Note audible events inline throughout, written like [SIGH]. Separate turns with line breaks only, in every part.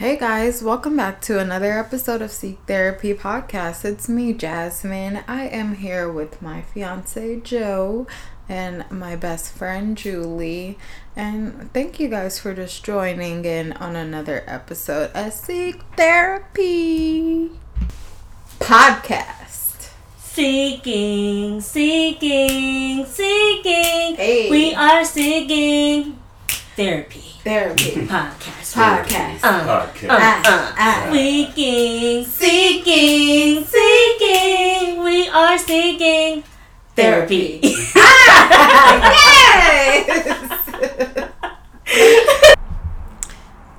Hey guys, welcome back to another episode of Seek Therapy Podcast. It's me, Jasmine. I am here with my fiance, Joe, and my best friend, Julie. And thank you guys for just joining in on another episode of Seek Therapy Podcast.
Seeking, seeking, seeking.
Hey.
We are seeking therapy
Therapy [LAUGHS]
podcast.
Podcast.
Uh,
Podcast.
Ah,
uh,
ah.
Seeking, seeking, seeking. We are seeking therapy. [LAUGHS]
yes!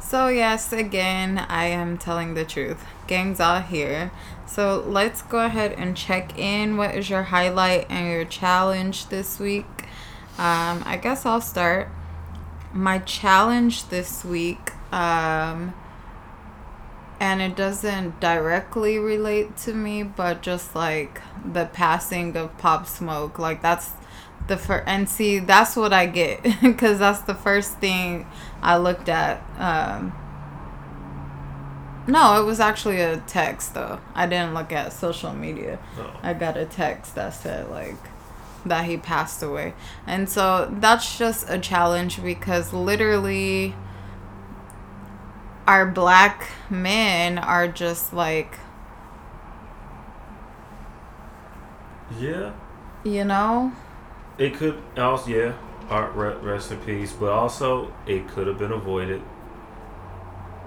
[LAUGHS] so, yes, again, I am telling the truth. Gang's out here. So, let's go ahead and check in. What is your highlight and your challenge this week? Um, I guess I'll start. My challenge this week, um, and it doesn't directly relate to me, but just like the passing of Pop Smoke, like that's the first. And see, that's what I get [LAUGHS] because that's the first thing I looked at. Um, no, it was actually a text though. I didn't look at social media.
Oh.
I got a text that said like that he passed away. And so that's just a challenge because literally our black men are just like,
Yeah,
you know,
it could also yeah. Art re- rest in peace, but also it could have been avoided.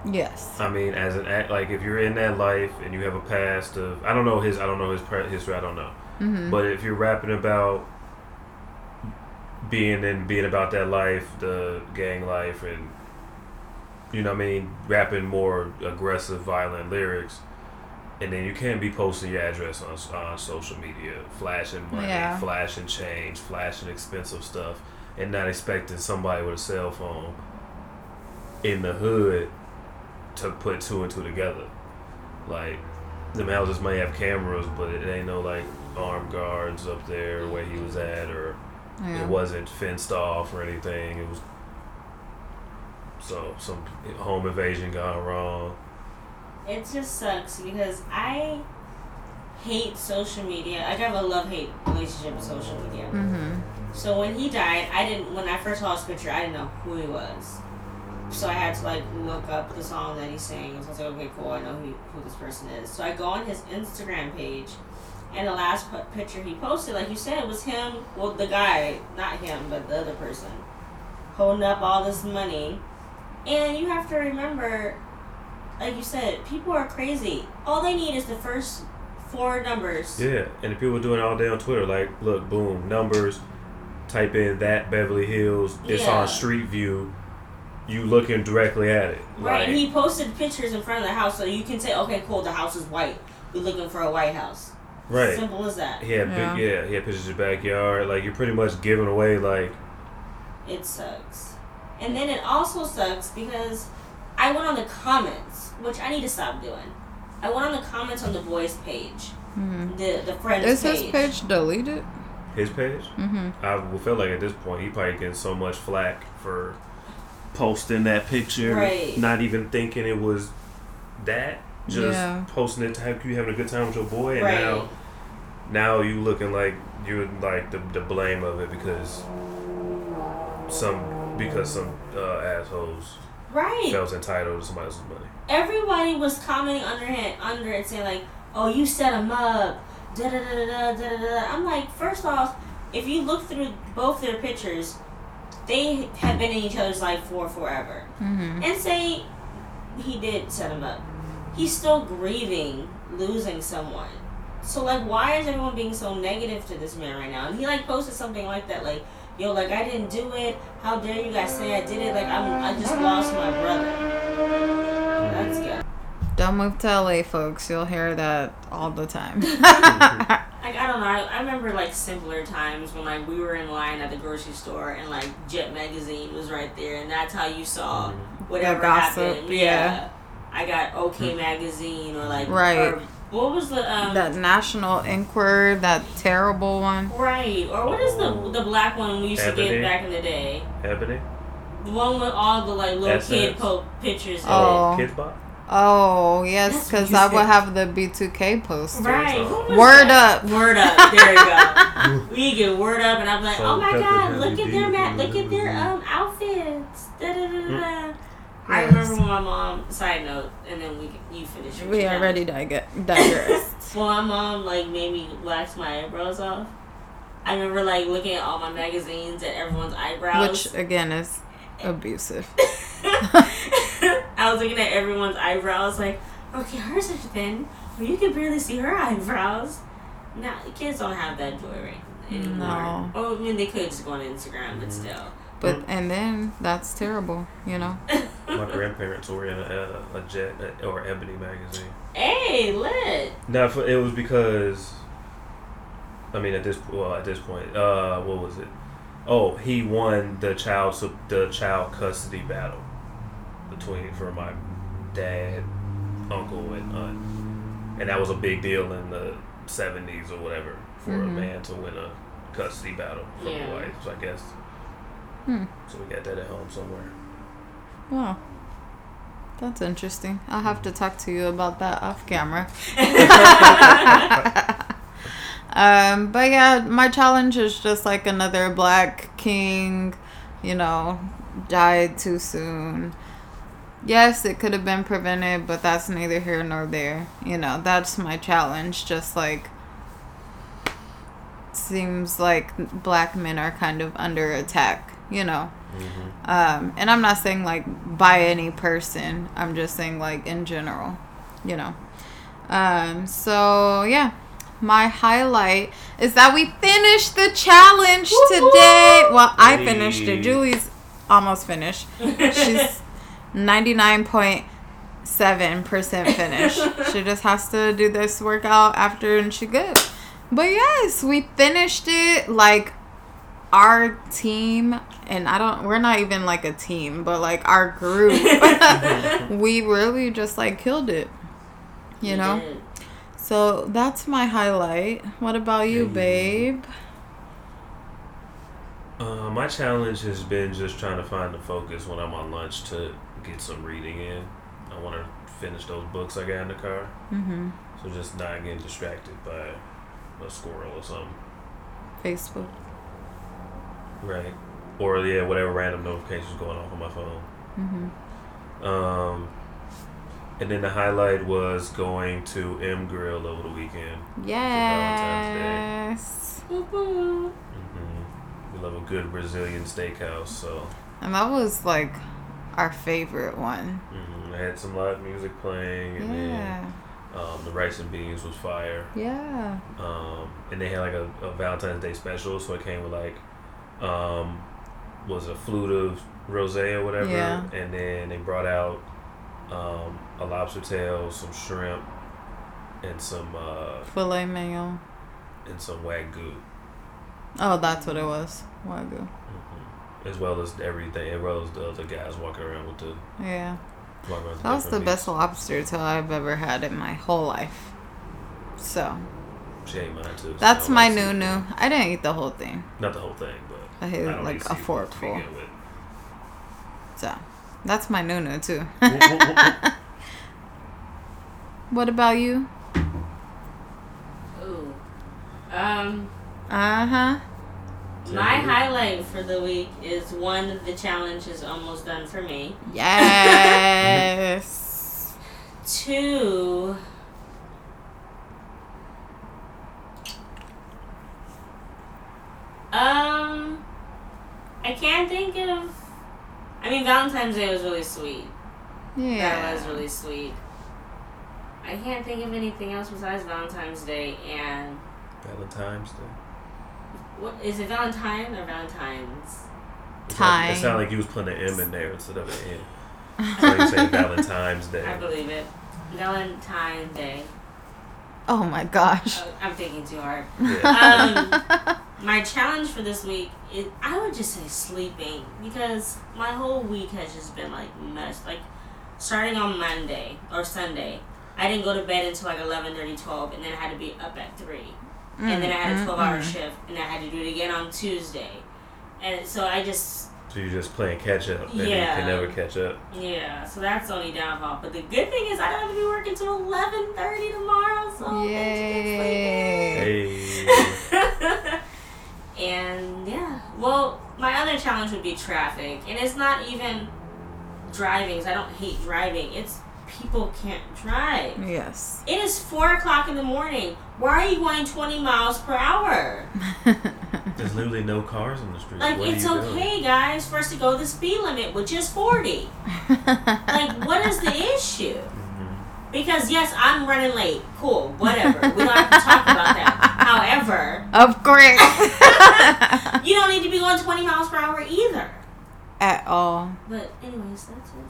yes.
I mean, as an act, like if you're in that life and you have a past of I don't know his I don't know his history I don't know,
Mhm.
but if you're rapping about being and being about that life, the gang life, and you know what I mean, rapping more aggressive, violent lyrics. And then you can't be posting your address on, on social media, flashing money,
Yeah.
flashing change, flashing expensive stuff, and not expecting somebody with a cell phone in the hood to put two and two together. Like, the houses may have cameras, but it ain't no like armed guards up there where he was at, or
Yeah.
it wasn't fenced off or anything. It was so some home invasion gone wrong.
It just sucks because I hate social media. I have a love hate relationship with social media.
Mhm.
So when he died, I didn't. When I first saw his picture, I didn't know who he was. So I had to like look up the song that he sang. So I was like, okay, cool. I know who, who this person is. So I go on his Instagram page, and the last picture he posted, like you said, it was him. Well, the guy, not him, but the other person, holding up all this money. And you have to remember, like you said, people are crazy. All they need is the first four numbers.
Yeah, and the people doing it all day on Twitter. Like, look, boom, numbers. Type in that Beverly Hills. It's
Yeah.
on Street View. You looking directly at it.
Right,
Like,
he posted pictures in front of the house so you can say, okay, cool, the house is white. We're looking for a white house.
Right.
Simple as that.
He had
Yeah.
big, yeah. He had pictures of your backyard. Like you're pretty much giving away. Like
It sucks. And then it also sucks because I went on the comments, which I need to stop doing. I went on the comments on the boys page,
Mhm.
the the friends
Is
page.
his page deleted?
his page.
Mhm.
I would feel like at this point he probably getting so much flack for posting that picture,
Right.
not even thinking it was that, just
Yeah.
posting it to have you having a good time with your boy, and
Right.
now now you looking like you're like the, the blame of it because some because some uh, assholes
Right.
felt entitled to somebody else's money.
Everybody was commenting under it, under it, saying like, "Oh, you set him up." Da da da da da da da. I'm like, first off, if you look through both their pictures, they have been in each other's life for forever.
Mhm.
And say he did set him up, he's still grieving losing someone. So like, why is everyone being so negative to this man right now? And he like posted something like that, like, "Yo, like I didn't do it. How dare you guys say I did it? Like I'm, I just lost my brother." That's good.
Don't move to LA, folks. You'll hear that all the time. [LAUGHS]
Like I don't know. I, I remember like simpler times when like we were in line at the grocery store and like Jet magazine was right there, and that's how you saw mm-hmm. whatever
gossip,
happened.
yeah.
I got OK magazine or like
Right.
Or, what was the um
that National Enquirer, that terrible one.
right or what is the the black one we used to get back in the day?
Ebony.
The one with all the like little
That's
kid
it.
po- pictures.
Oh.
Kids Bop.
Oh yes, because I would have the B2K posters.
Right.
Oh.
Who was
Word
that?
up.
Word up. There you go. [LAUGHS] we get word up, and I'm like,
Salt
oh my god, look at their
D,
mat, look at their
mm.
um outfits. Da, da, da, da, da. I remember when my mom. Side note, and then we you finish. your
We
challenge.
already dig- digressed. [LAUGHS]
Well, my mom like made me wax my eyebrows off. I remember like looking at all my magazines and everyone's eyebrows.
Which again is abusive. [LAUGHS]
I was looking at everyone's eyebrows, like, okay, hers are thin, but you can barely see her eyebrows. Now, kids don't have that joy right anymore.
No.
Oh, I mean, they could just go on Instagram, but mm. still.
But and then that's terrible, you know. [LAUGHS]
My grandparents were in a, a, a Jet or Ebony magazine.
Hey, lit.
No, it was because. I mean, at this well, at this point, uh, what was it? Oh, he won the child sup- the child custody battle between for my dad, uncle, and aunt, and that was a big deal in the seventies or whatever for a
Mhm.
man to win a custody battle from
Yeah.
a wife. So I guess.
Hmm.
So we got that at home somewhere.
Wow. That's interesting. I'll have to talk to you about that off camera. [LAUGHS] um, but yeah, my challenge is just like another black king, you know, died too soon. Yes, it could have been prevented, but that's neither here nor there. You know, that's my challenge. Just like seems like black men are kind of under attack, you know.
Mm-hmm.
Um, and I'm not saying like by any person. I'm just saying like in general, you know. Um, so yeah, my highlight is that we finished the challenge today. Well, I finished it. Julie's almost finished. She's [LAUGHS] 99.7% finished. she just has to do this workout after and she good. But yes, we finished it like our team and I don't we're not even like a team, but like our group [LAUGHS] we really just like killed it. You
We
know?
did.
So that's my highlight. What about you,
Hey.
babe?
Uh, my challenge has been just trying to find the focus when I'm on lunch to get some reading in. I want to finish those books I got in the car,
Mm-hmm.
so just not getting distracted by a squirrel or something.
Facebook.
Right. Or yeah, whatever random notifications going off on my phone.
Mm-hmm.
Um, and then the highlight was going to M Grill over the weekend. Valentine's
Yes.
Woo-hoo.
hmm We love a good Brazilian steakhouse, so
And that was like our favorite one.
hmm I had some live music playing, and then
Yeah.
um, the rice and beans was fire.
Yeah.
Um, and they had like a, a Valentine's Day special, so it came with like, um, was a flute of rosé or whatever,
Yeah.
and then they brought out um, a lobster tail, some shrimp, and some uh,
Filet mignon.
and some wagyu,
Oh, that's what it was. Wagyu.
hmm as well as everything, as well as the other guys walking around with the
Yeah. That was the
different
best lobster tail I've ever had in my whole life. So
meats. She ate mine too. so
that's my new new. I didn't eat the whole thing.
Not the whole thing, but
I
I
ate
don't
like
eat
a
seafood to
forkful. So that's my new new too.
Wh- wh- wh-
what about you?
Ooh. Um,
Uh huh.
my highlight for the week is one, the challenge is almost done for me.
Yes. [LAUGHS]
Two, um, I can't think of. I mean, Valentine's Day was really sweet.
Yeah.
That was really sweet. I can't think of anything else besides Valentine's Day and
Valentine's Day.
what is it? Valentine or Valentine's?
It sound-
Time.
It sounded like you was putting an M in there instead of an N. [LAUGHS] So you say Valentine's Day.
I believe it. Valentine's Day.
Oh my gosh.
Oh, I'm thinking too hard.
Yeah.
Um, [LAUGHS] my challenge for this week is I would just say sleeping because my whole week has just been like messed. Like starting on Monday or Sunday, I didn't go to bed until like 11, 30, 12, and then I had to be up at 3. and then I had a
Mm,
12 hour
mm, mm.
shift, and I had to do it again on Tuesday. And so I just,
So you're just playing catch up, and you
Yeah.
can never catch up.
Yeah, so that's the only downfall. But the good thing is I don't have to be working till eleven thirty tomorrow. So
Yay.
Hey. [LAUGHS]
and yeah, well, my other challenge would be traffic, and it's not even driving. 'cause I don't hate driving. It's people can't drive.
Yes.
It is four o'clock in the morning. Why are you going twenty miles per hour? [LAUGHS]
There's literally no cars on the street.
Like
what
it's okay,
doing?
guys, for us to go the speed limit, which is forty. [LAUGHS] Like, what is the issue? Because yes, I'm running late. Cool, whatever. we don't have to talk about that. [LAUGHS] However,
of course. [LAUGHS]
you don't need to be going 20 miles per hour either.
At all.
But anyways, that's it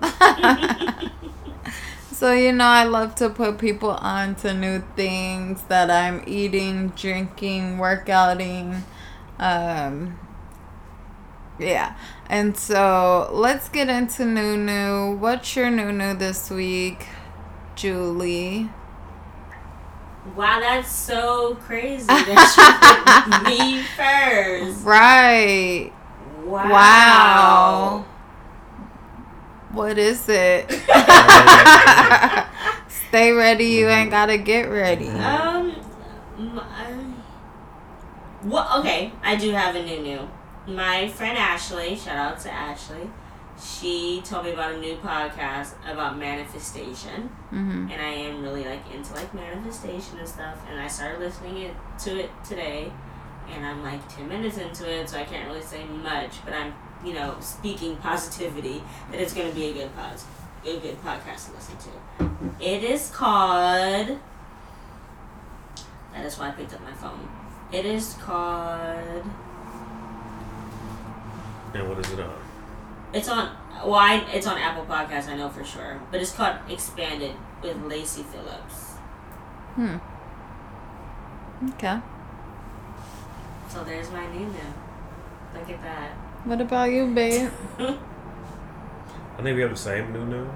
for [LAUGHS] me.
So you know I love to put people on to new things that I'm eating, drinking, workouting. Um yeah. And so let's get into new new. What's your new new this week, Julie?
Wow, that's so crazy [LAUGHS] that you picked me first.
Right.
Wow.
Wow. What is it? [LAUGHS] [LAUGHS] Stay ready, you ain't mm-hmm. gotta get ready. Mm-hmm.
Um, my, um, what? Okay, I do have a new new. My friend Ashley, shout out to Ashley. She told me about a new podcast about manifestation,
hmm
and I am really like into like manifestation and stuff. And I started listening it to it today, and I'm like ten minutes into it, so I can't really say much. But I'm, you know, speaking positivity that it's gonna be a good pod, a good podcast to listen to. It is called. That is why I picked up my phone. It is called.
And what is it on?
It's on. Well, I, it's on Apple Podcasts. I know for sure, but it's called Expanded with Lacy Phillips.
Hmm. Okay.
So there's my new new. Look at that.
What about you, babe? [LAUGHS]
I think we have the same new new.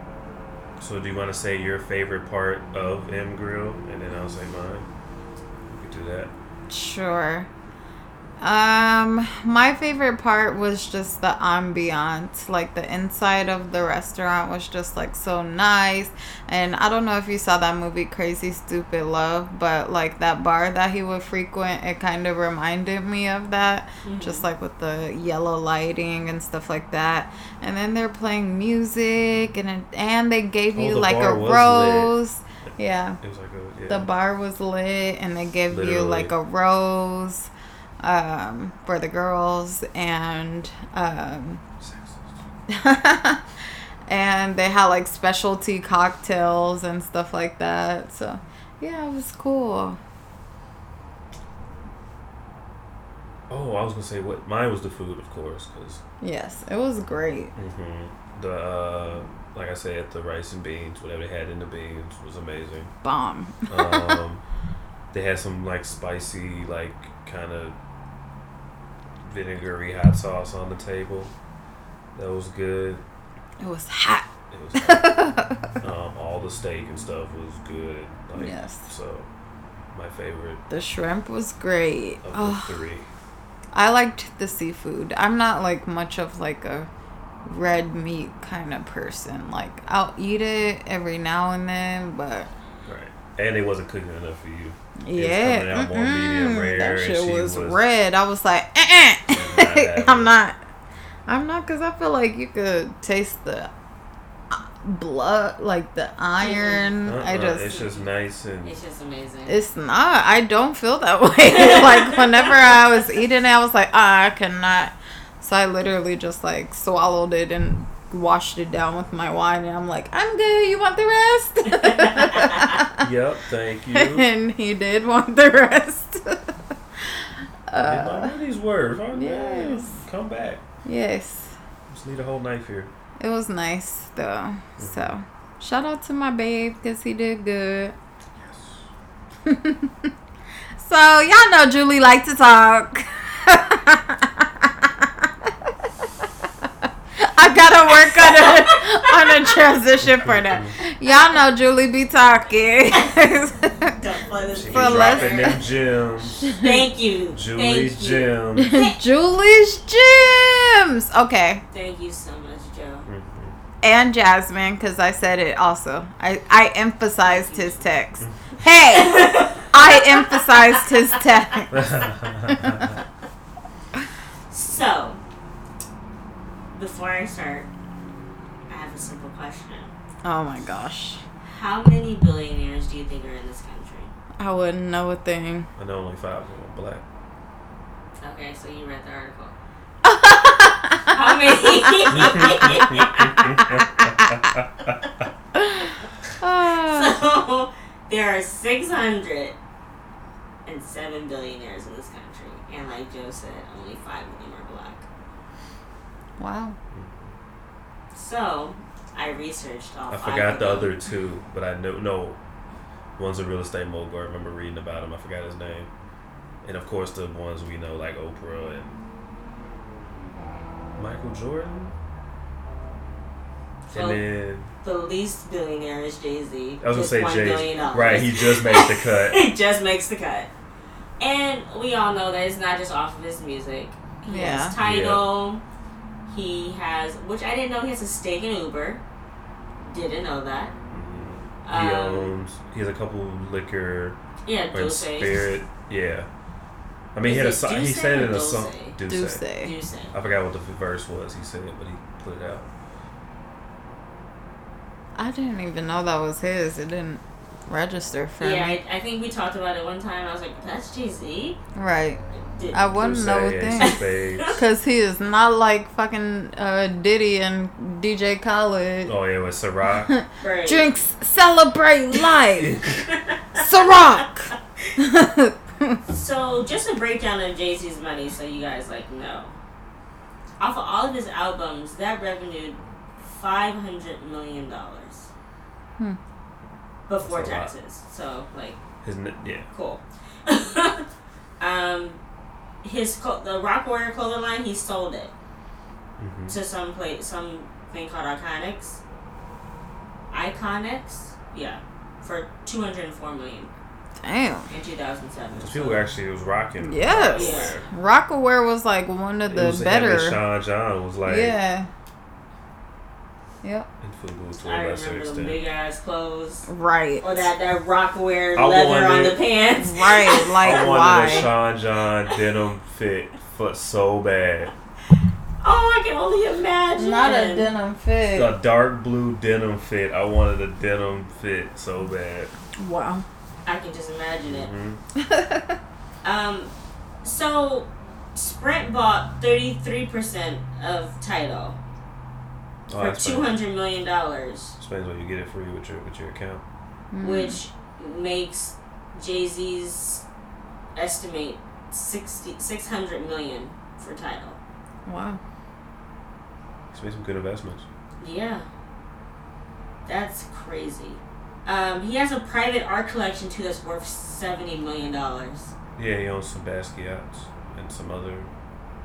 So do you want to say your favorite part of M Grill, and then I'll say mine? We could do that.
Sure. Um, my favorite part was just the ambiance. Like the inside of the restaurant was just like so nice. And I don't know if you saw that movie Crazy Stupid Love, but like that bar that he would frequent, it kind of reminded me of that. Just like with the yellow lighting and stuff like that. And then they're playing music and it, and they gave
Oh,
you
the
like a
bar was lit.
rose. Yeah.
It was like a yeah.
The bar was lit and they gave you like a rose um, for the girls and um, [LAUGHS] and they had like specialty cocktails and stuff like that. So yeah, it was cool.
Oh, I was gonna say what mine was the food, of course, because
Yes, it was great.
hmm the uh, like I said, the rice and beans, whatever they had in the beans, was amazing.
Bomb.
Um, [LAUGHS] they had some like spicy, like kind of vinegary hot sauce on the table. That was good.
It was hot.
It was hot. [LAUGHS] um, all the steak and stuff was good. Like,
Yes.
So, my favorite
The shrimp was great.
of
Oh,
the three.
I liked the seafood. I'm not like much of like a red meat kind of person. Like I'll eat it every now and then, but
Right. And it wasn't cooking enough for you.
Yeah, that shit was,
was-
red. I was like, eh,
not
eh. I'm
it.
not. I'm not because I feel like you could taste the uh, blood, like the iron. I
Uh-uh,
just.
it's just nice and
It's just amazing.
It's not. I don't feel that [LAUGHS] way. [LAUGHS] like whenever I was eating it, I was like, ah, I cannot. So I literally just like swallowed it and washed it down with my wine, and I'm like, I'm good. You want the rest? [LAUGHS]
yep. Thank you. [LAUGHS]
and he did want the rest. [LAUGHS] Uh,
these words. Oh,
yes.
Come back.
yes,
Just need a whole knife here.
it was nice though. So shout out to my babe because he did good. Yes. so y'all know Julie like to talk. Gotta work on a [LAUGHS] on a transition for that. Y'all know Julie be talking.
Don't plug this.
She
For
be
less-
dropping them gems.
Thank you.
Julie's
Thank you.
gems. [LAUGHS]
Julie's Gems. Okay.
Thank you so much, Joe.
Mhm.
And Jasmine, because I said it also. I, I emphasized his text. [LAUGHS] Hey! I emphasized his text.
So, before I start, I have a simple question.
Oh my gosh.
How many billionaires do you think are in this country?
I wouldn't know a thing.
I know only five of them are black.
Okay, so you read the article. How many? [LAUGHS] [LAUGHS] So, there are 607 billionaires in this country. And like Joe said, only five of them are black.
Wow.
So, I researched all
I
five
forgot
of
the other two, but I know no. One's a real estate mogul. I remember reading about him. I forgot his name. And of course, the ones we know like Oprah and Michael Jordan.
So,
and then
the least billionaire is Jay Z.
I was gonna say Jay.
Jay.
Right, he just makes the cut. [LAUGHS]
he just makes the cut. And we all know that it's not just off of his music. He
Yeah.
has Tidal. He has, which I didn't know he has a stake in Uber. Didn't know that.
He
Um,
owns. He has a couple liquor
Yeah,
or
Dulce.
spirit. Yeah. I mean, he had a song. He said it in a song. Dulce.
Deuce.
Dulce.
I forgot what the verse was. He said it, but he put it out.
I didn't even know that was his. It didn't register for
Yeah,
me.
I, I think we talked about it one time. I was like, that's Jay Z?
Right. I wouldn't
Dulce,
know a
Ace
thing. Because [LAUGHS] he is not like fucking uh, Diddy and DJ Khaled.
Oh yeah, with Ciroc. [LAUGHS]
Right.
Drinks, celebrate life. [LAUGHS] Ciroc.
So, just a breakdown of Jay Z's money so you guys like know. Off of all of his albums, that revenue five hundred million dollars
Hmm.
before
That's a lot.
taxes. So, like,
His n- yeah.
cool. um, his co- the Rocawear clothing line, he sold it
hmm
to some place, some thing called Iconix. Iconix, yeah, for two hundred and four million
Damn.
in two thousand seven.
Because people actually was rocking.
Yes. Rocawear was like one of
It
the
was
better.
and Sean John was like
yeah. Yep.
in Fubu to
I
a lesser
remember them
extent.
big ass clothes.
Right.
Or that, that Rocawear
I
leather on the pants. [LAUGHS]
Right. [LAUGHS] Like
I wanted a? Sean John denim fit foot so bad.
Oh, I can only imagine.
Not a denim fit.
A dark blue denim fit. I wanted a denim fit so bad.
Wow.
I can just imagine it.
hmm [LAUGHS]
Um, so Sprint bought thirty three percent of
Tidal
for
that's
two
funny.
hundred million dollars,
Explains why you get it free with your with your account.
Mm.
which makes Jay Z's estimate 60, 600 million for Tidal.
Wow.
He's made some good investments.
Yeah. That's crazy. Um, he has a private art collection too that's worth seventy million dollars.
Yeah, he owns some Basquiat's and some other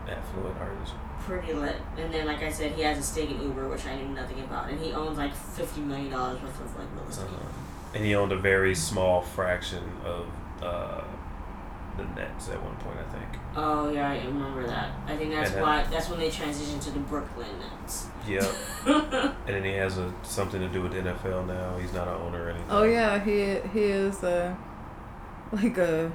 affluent artists.
Pretty lit. And then, like I said, he has a stake in Uber, which I knew nothing about, and he owns like fifty million dollars worth of like real estate.
Uh, and he owned a very small fraction of uh, the Nets at one point, I think.
Oh yeah, I remember that. I think that's
And then-
why. That's when they transitioned to the Brooklyn Nets.
Yep. [LAUGHS] and then he has a something to do with the NFL now. He's not an owner or anything.
Oh yeah, he he is uh like a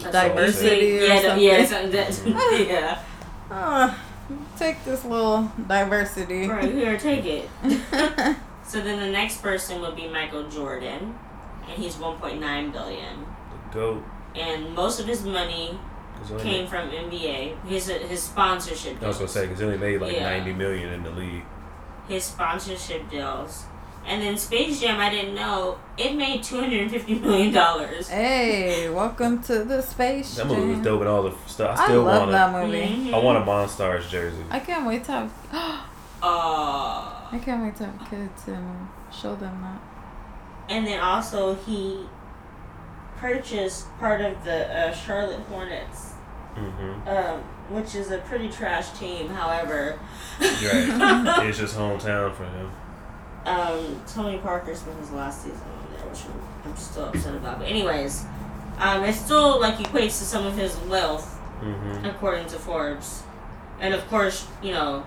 That's
Diversity
what
or
we yeah,
something.
Yeah, something that, [LAUGHS] yeah.
uh, [LAUGHS] take this little diversity.
Right here, take it. [LAUGHS] So then the next person would be Michael Jordan, and he's 1.9 billion.
The GOAT.
And most of his money
he only
came from NBA. His his sponsorship.
I was gonna say because he only made like
Yeah.
ninety million in the league.
his sponsorship deals. And then Space Jam, I didn't know it made 250 million dollars.
Hey, welcome to the space. Jam.
That movie was
Jam.
dope and all the stuff. I
I
still
love
want
that
it.
movie.
Mm-hmm.
I want a Monstars jersey.
I can't wait to have. [GASPS]
Uh,
I can't wait to have kids and show them that.
and then also he purchased part of the uh, Charlotte Hornets,
Mm-hmm.
um, which is a pretty trash team. However,
Right. [LAUGHS] it's just hometown for him.
Um, Tony Parker spent his last season on there, which I'm, I'm still upset about. But anyways, Um, it still like equates to some of his wealth,
Mm-hmm.
according to Forbes, and of course, you know,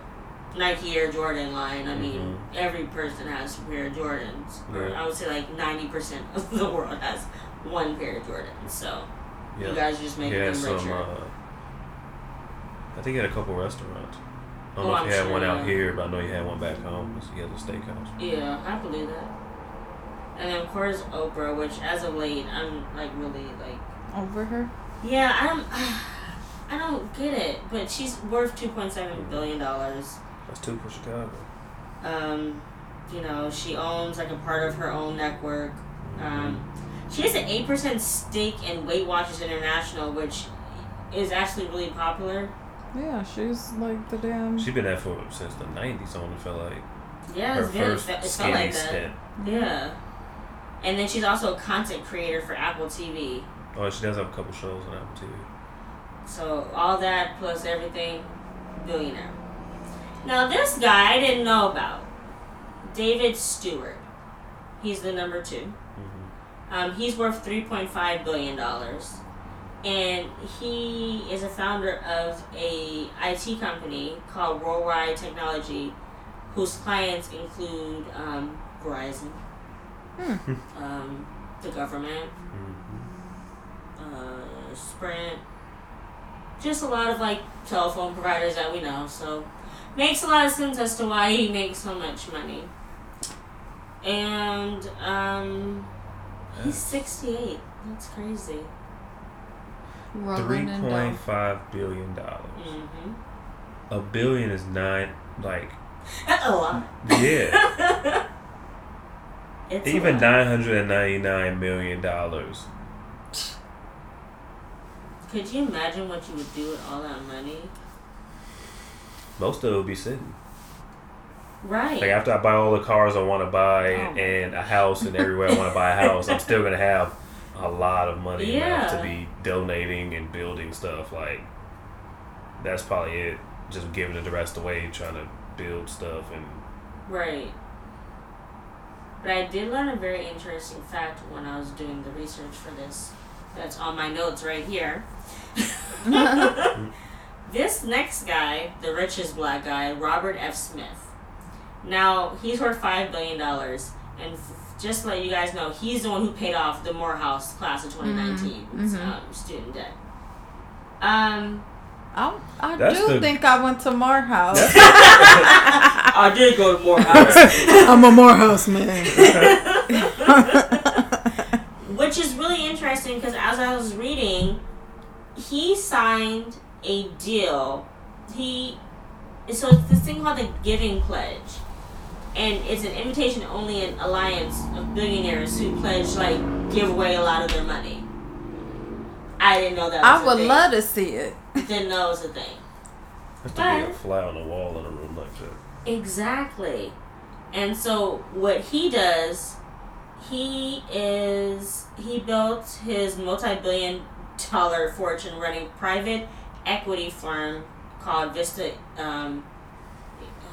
Nike Air Jordan line. I mean, every person has a pair of Jordans. Or I would say like ninety percent of the world has one pair of Jordans. So
Yeah.
you guys just making
had
them
some.
richer.
Uh, I think he had a couple restaurants. I don't
Oh,
know if
I'm
he had
sure,
one out here, but I know he had one back home. 'cause He has a steakhouse.
Yeah, I believe that. And then of course Oprah, which as of late I'm like really like
Over her?
yeah I don't [SIGHS] I don't get it, but she's worth two point seven billion dollars.
That's two for Chicago.
Um, you know she owns like a part of her own network. Um, she has an eight percent stake in Weight Watchers International, which is actually really popular.
Yeah, she's like the damn.
She's been there for since the '90s. On it felt like
Yeah,
her
it's been, it
first
fe- it felt
skinny
like that.
stint.
Yeah. And then she's also a content creator for Apple TV.
Oh, she does have a couple shows on Apple TV.
So all that plus everything, billionaire. Now this guy I didn't know about, David Steward. He's the number two.
Mm-hmm.
Um, he's worth three point five billion dollars, and he is a founder of a IT company called Worldwide Technology, whose clients include um, Verizon,
Hmm.
um, the government,
Mm-hmm.
uh, Sprint, just a lot of like telephone providers that we know. So makes a lot of sense as to why he makes so much money. And um, he's sixty eight. That's crazy.
Three
Rolling in dough.
point five billion dollars.
Mm-hmm.
A billion is nine. Like
A lot.
yeah, [LAUGHS]
it's
even nine hundred and ninety nine million dollars.
Could you imagine what you would do with all that money?
Most of it will be sitting.
Right.
Like after I buy all the cars I want to buy
Oh my
and a house and everywhere I want to buy a house, I'm still gonna have a lot of money
Yeah.
to be donating and building stuff. Like that's probably it. Just giving it the rest away, trying to build stuff and
Right. But I did learn a very interesting fact when I was doing the research for this. That's on my notes right here. [LAUGHS] [LAUGHS] this next guy, the richest black guy, Robert F. Smith. Now, he's worth $5 billion. And f- just to let you guys know, he's the one who paid off the Morehouse class of 2019
Mhm.
um, student debt. Um,
I, I do
the-
think I went to Morehouse. [LAUGHS]
I did go to Morehouse. [LAUGHS]
I'm a Morehouse man. [LAUGHS]
Which is really interesting because as I was reading, he signed a deal. He so it's this thing called the Giving Pledge, and it's an invitation only an alliance of billionaires who pledge like give away a lot of their money. I didn't know that. Was
I
a
would
thing.
love to see it.
Didn't know it was a thing.
has to be a fly on the wall in a room like that.
Exactly. And so what he does, he is he built his multi-billion dollar fortune running private equity firm called Vista um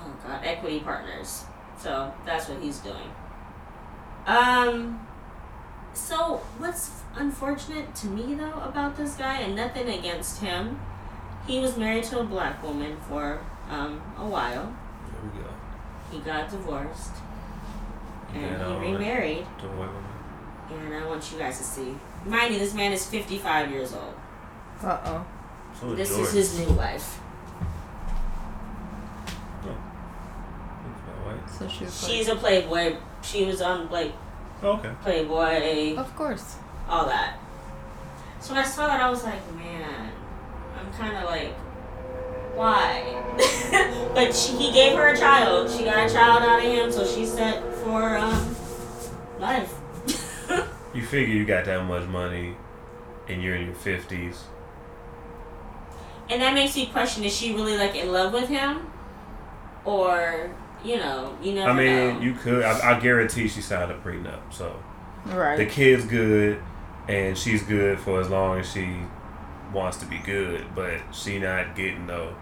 oh god, Equity Partners. So that's what he's doing. Um so what's unfortunate to me though about this guy and nothing against him, he was married to a black woman for um a while.
There we go.
He got divorced and
Yeah,
he
right.
remarried.
To a white woman.
And I want you guys to see. Mind you, this man is 55 years old.
Uh oh.
So
This
Jordan.
is his new wife.
He's not white.
So she's
She's a Playboy. She was on like
Oh, okay.
Playboy,
of course.
all that. So when I saw that, I was like, man, I'm kind of like, why? [LAUGHS] but she, he gave her a child. She got a child out of him, so she's set for um, life. [LAUGHS]
You figure you got that much money, and you're in your fifties.
And that makes me question: Is she really like in love with him, or you know, you never
I mean,
know.
you could. I, I guarantee she signed a prenup. So
Right.
the kid's good, and she's good for as long as she wants to be good. But she not getting no.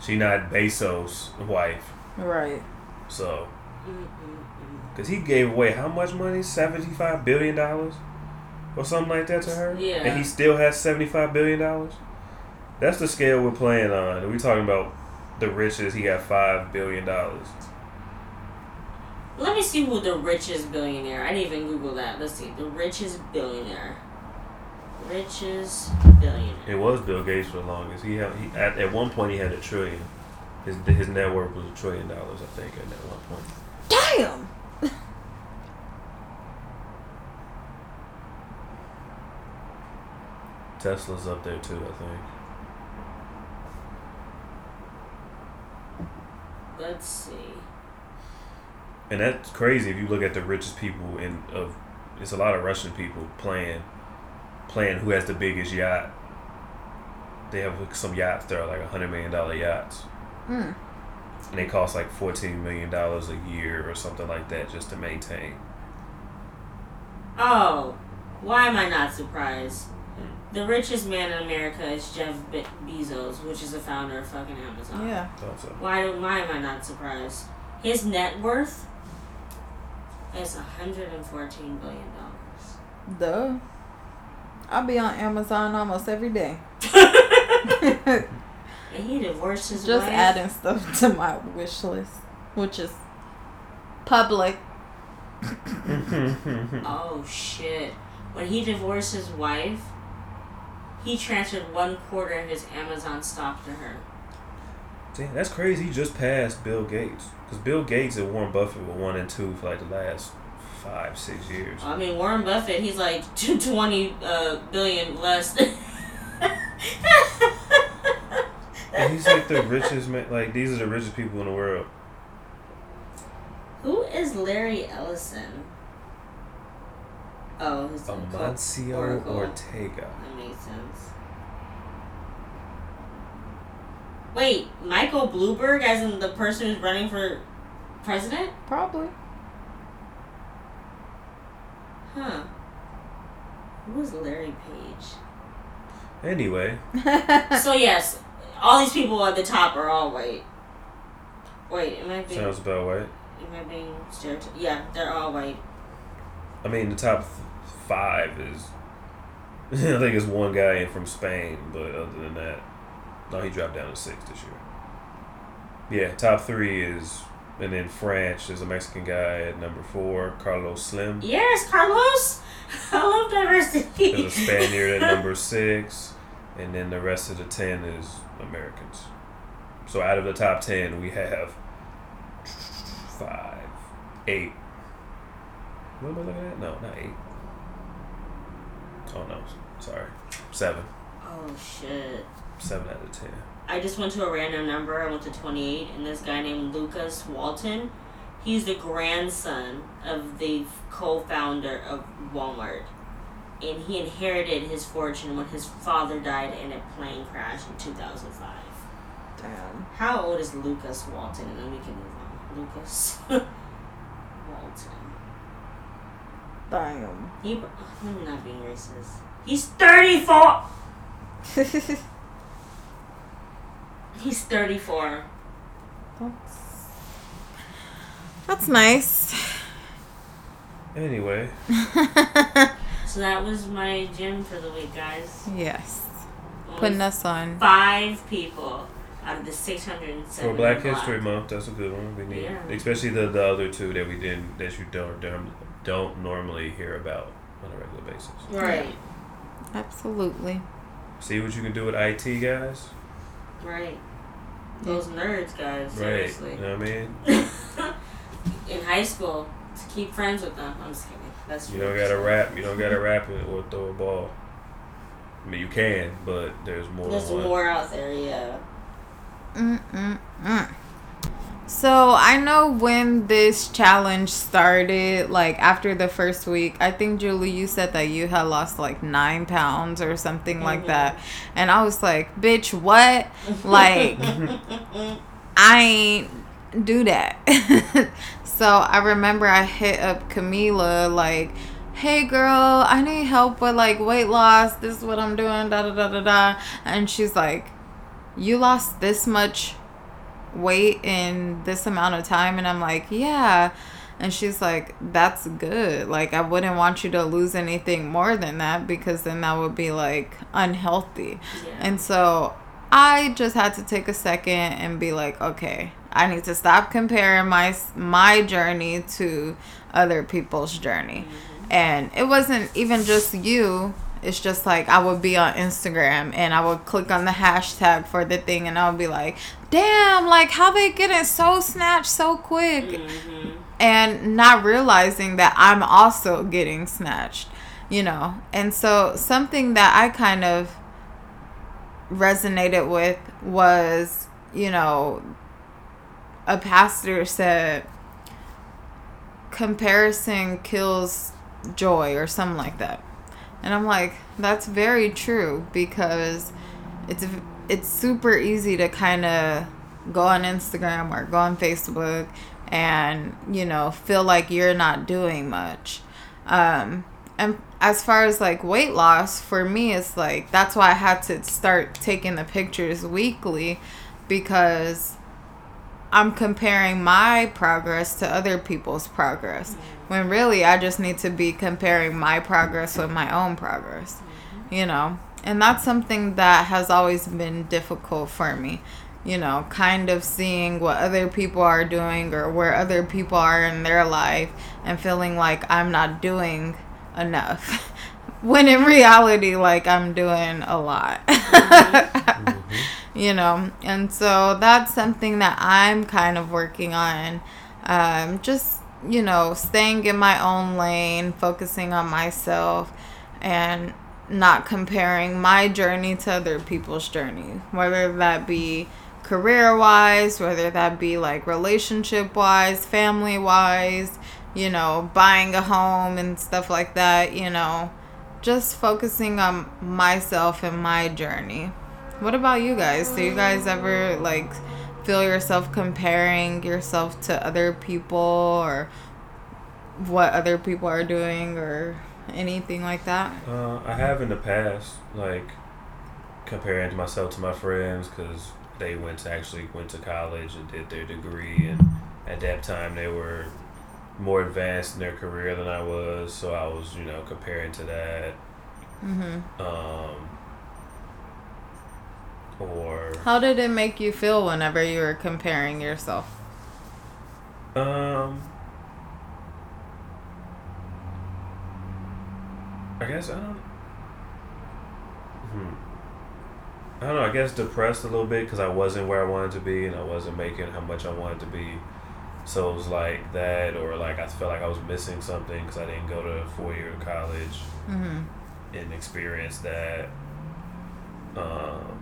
She not Bezos' wife.
right.
So, cause he gave away how much money? Seventy five billion dollars. or something like that to her.
Yeah.
And he still has seventy five billion dollars. That's the scale we're playing on. And we talking about the richest. He got five billion dollars.
Let me see who the richest billionaire. I didn't even Google that. Let's see. The richest billionaire. Richest billionaire.
It was Bill Gates for the longest. He had he at, at one point he had a trillion. His his net worth was a trillion dollars, I think, at that one point.
Damn. [LAUGHS]
Tesla's up there too, I think.
Let's see.
And that's crazy if you look at the richest people in of it's a lot of Russian people playing playing who has the biggest yacht. They have some yachts that are like a hundred million dollar yachts.
Mm.
And they cost like fourteen million dollars a year or something like that just to maintain.
Oh, why am I not surprised? The richest man in America is Jeff Be- Bezos, which is the founder of fucking Amazon.
Yeah.
Thought so.
Why? Why am I not surprised? His net worth is hundred and fourteen billion dollars.
Duh. I'll be on Amazon almost every day. [LAUGHS]
And he divorced his
Just
wife.
adding stuff to my wish list, which is public. [LAUGHS]
Oh shit! When he divorced his wife, he transferred one quarter of his Amazon stock to her.
Damn, that's crazy. He just passed Bill Gates. Because Bill Gates and Warren Buffett were one and two for like the last five, six years.
I mean, Warren Buffett, he's like [LAUGHS] twenty uh, billion less. than- [LAUGHS]
And he's like the richest man. Like, these are the richest people in the world.
Who is Larry Ellison? Oh, his
Amancio Ortega.
That makes sense. Wait, Michael Bloomberg, as in the person who's running for president?
Probably.
Huh. Who is Larry Page?
Anyway, [LAUGHS]
so yes, all these people at the top are all white. Wait, am I being
sounds about right.
am I being stereotyped? Yeah, they're all white.
I mean, the top five is. [LAUGHS] I think it's one guy from Spain, but other than that, no, he dropped down to six this year. Yeah, top three is, and then France is a Mexican guy at number four, Carlos Slim.
Yes, Carlos. [LAUGHS] I love diversity.
There's a Spaniard at number [LAUGHS] six, and then the rest of the ten is Americans. So out of the top ten, we have five, eight. What am I looking at? No, not eight. Oh no, sorry, seven.
Oh shit.
Seven out of ten.
I just went to a random number. I went to 28, and this guy named Lukas Walton, he's the grandson of the co-founder of Walmart, and he inherited his fortune when his father died in a plane crash in 2005.
Damn.
How old is Lukas Walton? And then we can move on. Lukas [LAUGHS] Walton.
Damn.
He, I'm not being racist. He's 34. [LAUGHS] He's 34.
That's, that's nice.
Anyway, [LAUGHS]
So that was my gym for the week, guys.
yes.
Only
Putting us on.
five people out of the 670.
for Black
block.
History Month, that's a good one. We need,
Yeah.
especially the the other two that we didn't that you don't don't, don't normally hear about on a regular basis.
Right,
Absolutely.
See what you can do with IT, guys.
right. Those nerds, guys.
Right.
Seriously.
You know what I mean? [LAUGHS]
In high school, to keep friends with them. I'm just kidding. That's
You don't gotta rap. You don't gotta rap it or throw a ball. I mean, you can, but there's more.
There's
than one.
more out there, yeah.
Mm-mm-mm. So I know when this challenge started, like after the first week, I think Julie, you said that you had lost like nine pounds or something like
Mhm.
that, and I was like, "Bitch, what? Like, [LAUGHS] I ain't do that." [LAUGHS] so I remember I hit up Camila like, "Hey girl, I need help with like weight loss. This is what I'm doing." Da da da da da, and she's like, "You lost this much." Weight in this amount of time and I'm like, yeah. And she's like, that's good. Like, I wouldn't want you to lose anything more than that because then that would be like unhealthy.
Yeah.
And so I just had to take a second and be like, okay, I need to stop comparing my my journey to other people's journey. Mm-hmm. And it wasn't even just you. It's just like I would be on Instagram and I would click on the hashtag for the thing and I would be like, damn, like how they getting so snatched so quick
Mhm.
and not realizing that I'm also getting snatched, you know. And so something that I kind of resonated with was, you know, a pastor said comparison kills joy or something like that. And I'm like, that's very true because it's it's super easy to kind of go on Instagram or go on Facebook and you know feel like you're not doing much. Um, and as far as like weight loss, for me, it's like that's why I had to start taking the pictures weekly because I'm comparing my progress to other people's progress. When really I just need to be comparing my progress with my own progress. You know? And that's something that has always been difficult for me. You know, kind of seeing what other people are doing or where other people are in their life and feeling like I'm not doing enough. [LAUGHS] when in reality, like I'm doing a lot. [LAUGHS] you know and so that's something that i'm kind of working on um, just you know staying in my own lane focusing on myself and not comparing my journey to other people's journey whether that be career wise whether that be like relationship wise family wise you know buying a home and stuff like that you know just focusing on myself and my journey what about you guys? Do you guys ever like feel yourself comparing yourself to other people or what other people are doing or anything like that?
Uh, I have in the past, like comparing myself to my friends because they went to actually went to college and did their degree, and at that time they were more advanced in their career than I was, so I was you know comparing to that.
Mhm.
Um, or
How did it make you feel whenever you were comparing yourself?
Um, I guess I don't. Hmm. I don't know. I guess depressed a little bit because I wasn't where I wanted to be and I wasn't making how much I wanted to be. So it was like that, or like I felt like I was missing something because I didn't go to four year college
Mhm.
and experience that. Um,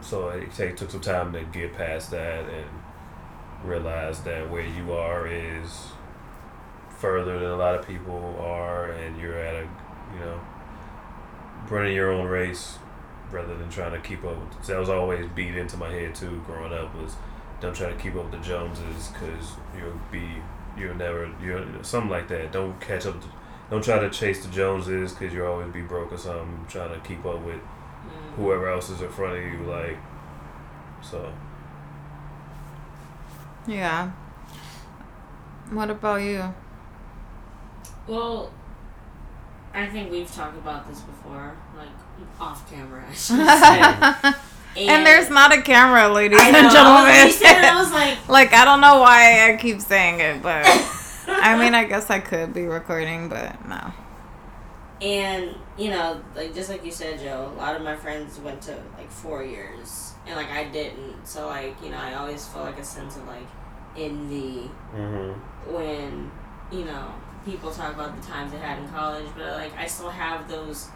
so it take, took some time to get past that and realize that where you are is further than a lot of people are, and you're at a, you know, running your own race rather than trying to keep up. With, so that was always beat into my head too growing up was don't try to keep up with the Joneses because you'll be you'll never you're something like that. Don't catch up. To, don't try to chase the Joneses because you'll always be broke or something. Trying to keep up with. Whoever else is in front of you, like so.
Yeah. What about you?
Well, I think we've talked about this before, like off camera. I should [LAUGHS] say.
and, there's not a camera, ladies
I
and
know, You
gentlemen.
said it, I was like, [LAUGHS]
like I don't know why I keep saying it, but I mean I guess I could be recording, but no.
And you know, like just like you said, Joe. A lot of my friends went to like four years, and like I didn't. So like you know, I always felt like a sense of like envy
Mm-hmm.
when you know people talk about the times they had in college, but like I still have those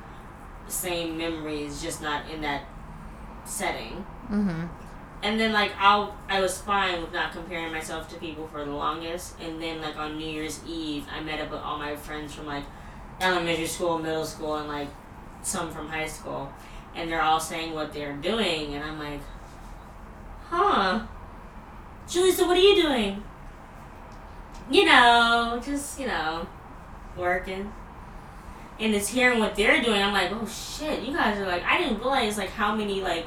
same memories, just not in that setting.
Mhm.
And then like I'll I was fine with not comparing myself to people for the longest. And then like on New Year's Eve, I met up with all my friends from like elementary school, middle school, and like some from high school, and they're all saying what they're doing, and I'm like, huh, Julie, so what are you doing? You know, just you know, working. And it's hearing what they're doing. I'm like, oh shit, you guys are like, I didn't realize like how many like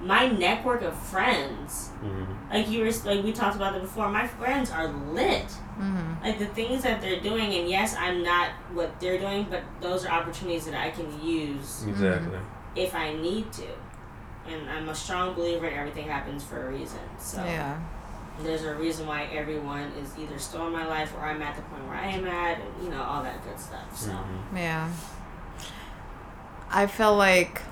my network of friends,
Mm-hmm.
like you were, like we talked about it before, my friends are lit.
Mm-hmm.
Like the things that they're doing, and yes, I'm not what they're doing, but those are opportunities that I can use
Exactly.
if I need to. And I'm a strong believer in everything happens for a reason. So
Yeah.
there's a reason why everyone is either still in my life or I'm at the point where I am at, and you know all that good stuff. So
Mhm.
Yeah. I feel like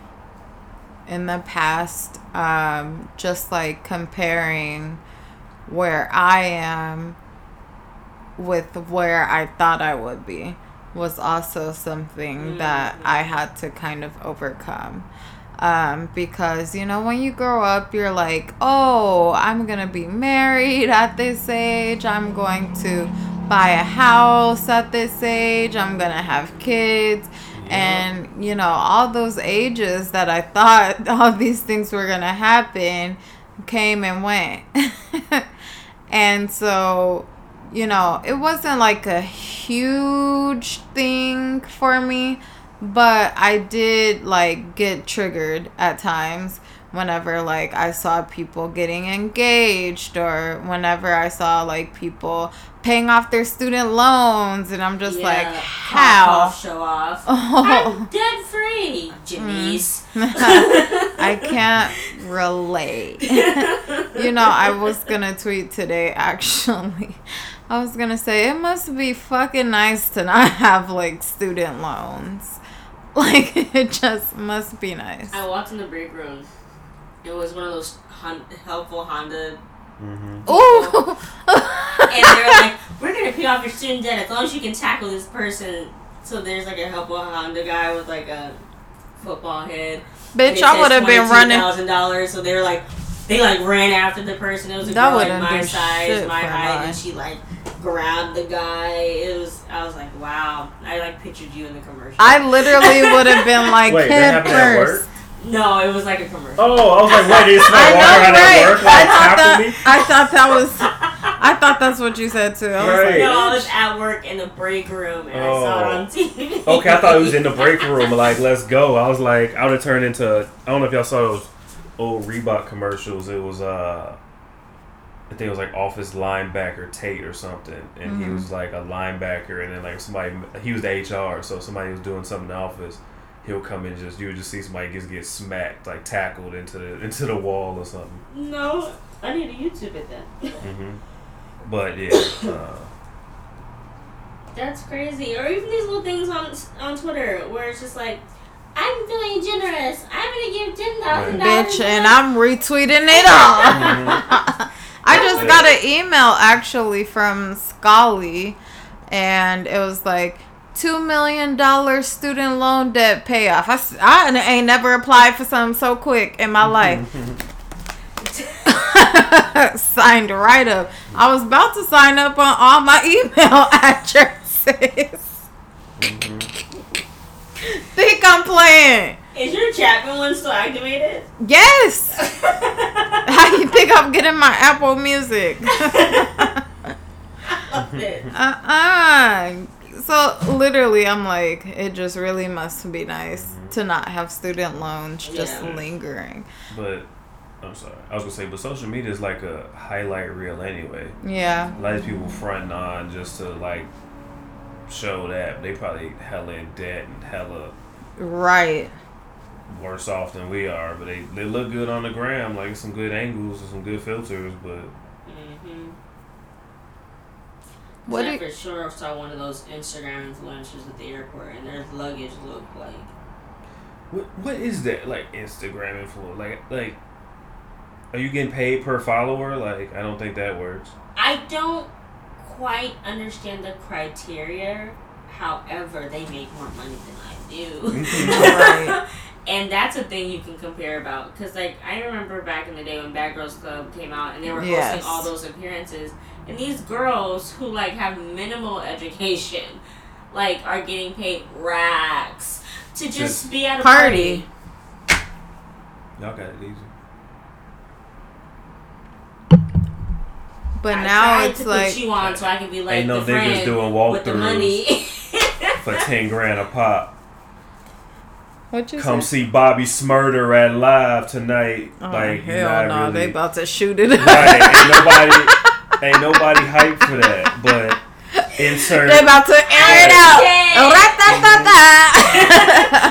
in the past, um, just like comparing where I am with where I thought I would be was also something that I had to kind of overcome. Um, because you know, when you grow up, you're like, oh, I'm gonna be married at this age, I'm going to buy a house at this age, I'm gonna have kids. And you know, all those ages that I thought [LAUGHS] all these things were gonna happen came and went. [LAUGHS] and so, you know, it wasn't like a huge thing for me, but I did like get triggered at times whenever like I saw people getting engaged or whenever I saw like people paying off their student loans and I'm just like
cough,
how
show off. [LAUGHS]
Oh.
I'm debt free, Janice. Mm. [LAUGHS]
I can't [LAUGHS] relate. you know, I was gonna tweet today actually. I was gonna say it must be fucking nice to not [LAUGHS] have like student loans. [LAUGHS] Like it just must be nice.
I walked in the break room. It was one of those Hon- helpful Honda,
Mm-hmm.
Ooh.
and they're like, "We're gonna pay off your student debt as long as you can tackle this person." So there's like a helpful Honda guy with like a football head.
Bitch, I would have been running.
thousand dollars. So they were like, they like ran after the person. It was a
That
girl like
wouldn't
my
do
size,
shit
my
for
height, and she like grabbed the guy. It was. I was like, wow. I like pictured you in the commercial.
I literally [LAUGHS] would have been like
Wait,
head
that happened at work?
first.
no, it was like a commercial.
Oh, I was like, wait, did
I
somebody
know,
walk around
right?
at work
I thought
tackle me?
that. I thought that was. [LAUGHS] I thought that's what you said too. I was
Right.
like,
No, I was at work in the break room and I saw it
Oh.
on TV.
Okay, I thought it was in the break room. Like, let's go. I was like, I would have turned into. I don't know if y'all saw those old Reebok commercials. It was uh, I think it was like Office linebacker Tate or something, and he
Mhm.
was like a linebacker, and then like somebody he was the HR, so somebody was doing something in the office. He'll come in just you would just see somebody just get smacked like tackled into the into the wall or something.
No, I need to YouTube it then.
hmm But yeah, uh,
That's crazy. Or even these little things on on Twitter where it's just like, I'm feeling generous. I'm gonna give ten thousand dollars.
bitch, and I'm retweeting it all. [LAUGHS] I just got an email actually from Scully, and it was like two million dollar student loan debt payoff. I, I ain't never applied for something so quick in my life. [LAUGHS] Signed right up. I was about to sign up on all my [LAUGHS] email addresses. [LAUGHS] Think I'm playing?
Is your Chapman one still activated?
Yes. [LAUGHS] How you think I'm getting my Apple Music? [LAUGHS]
I
uh-uh. So literally, I'm like, it just really must be nice to not have student loans just
Yeah.
lingering.
but I'm sorry. I was gonna say, but social media is like a highlight reel anyway.
Yeah.
A lot of people fronting on just to like show that they probably hella in debt and hella
Right.
worse off than we are, but they, they look good on the gram, like some good angles and some good filters. But
Mm-hmm.
What
I
do
for sure I saw one of those Instagram influencers at the airport, and their luggage looked like
what what is that like Instagram influence? Like like, are you getting paid per follower? Like I don't think that works.
I don't quite understand the criteria. However, they make more money than I do. [LAUGHS]
Right.
and that's a thing you can compare about because, like, I remember back in the day when Bad Girls Club came out and they were hosting all those appearances, and these girls who like have minimal education, like, are getting paid racks to just
Just
be at a
Party.
party.
Y'all got it easy.
But
I
now
tried
it's
to
like
put you on so I can be like
Ain't no
the
niggas
friend
doing
with the
walkthroughs
money.
for [LAUGHS] ten grand a pop.
What you
come
say?
see Bobby Shmurda at live tonight.
Oh,
like you're
hell no,
really,
they about to shoot it.
right? Ain't [LAUGHS] nobody, ain't nobody hyped for that. But insert
they about to air it out. [LAUGHS]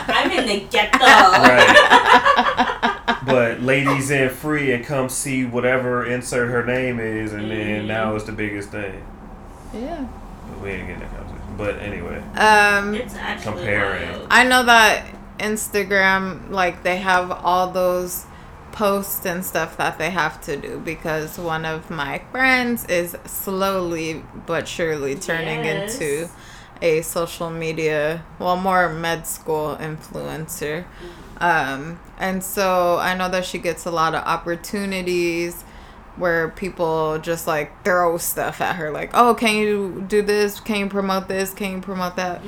I'm in the ghetto.
right. But ladies in free and come see whatever insert her name is, and then
Mhm.
now it's the biggest thing.
yeah.
But we ain't getting that conversation. But anyway,
Um,
It's actually
Comparing.
wild.
I know that Instagram, like, they have all those posts and stuff that they have to do because one of my friends is slowly but surely turning
Yes.
into a social media, well, more med school influencer. Um, and so I know that she gets a lot of opportunities where people just like throw stuff at her, like, oh, can you do this? Can you promote this? Can you promote that?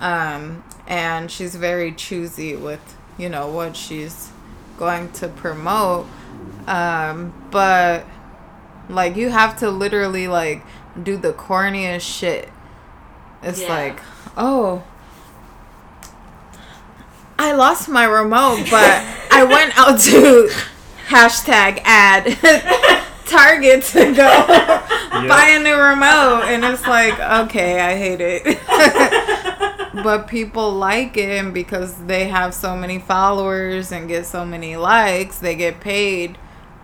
Um, and she's very choosy with, you know, what she's going to promote. Um, but like, you have to literally like do the corniest shit. It's
Yeah.
like, oh, I lost my remote, but I went out to hashtag ad [LAUGHS] Target to go buy a new remote, and it's like, okay, I hate it. [LAUGHS] but people like it, and because they have so many followers and get so many likes, they get paid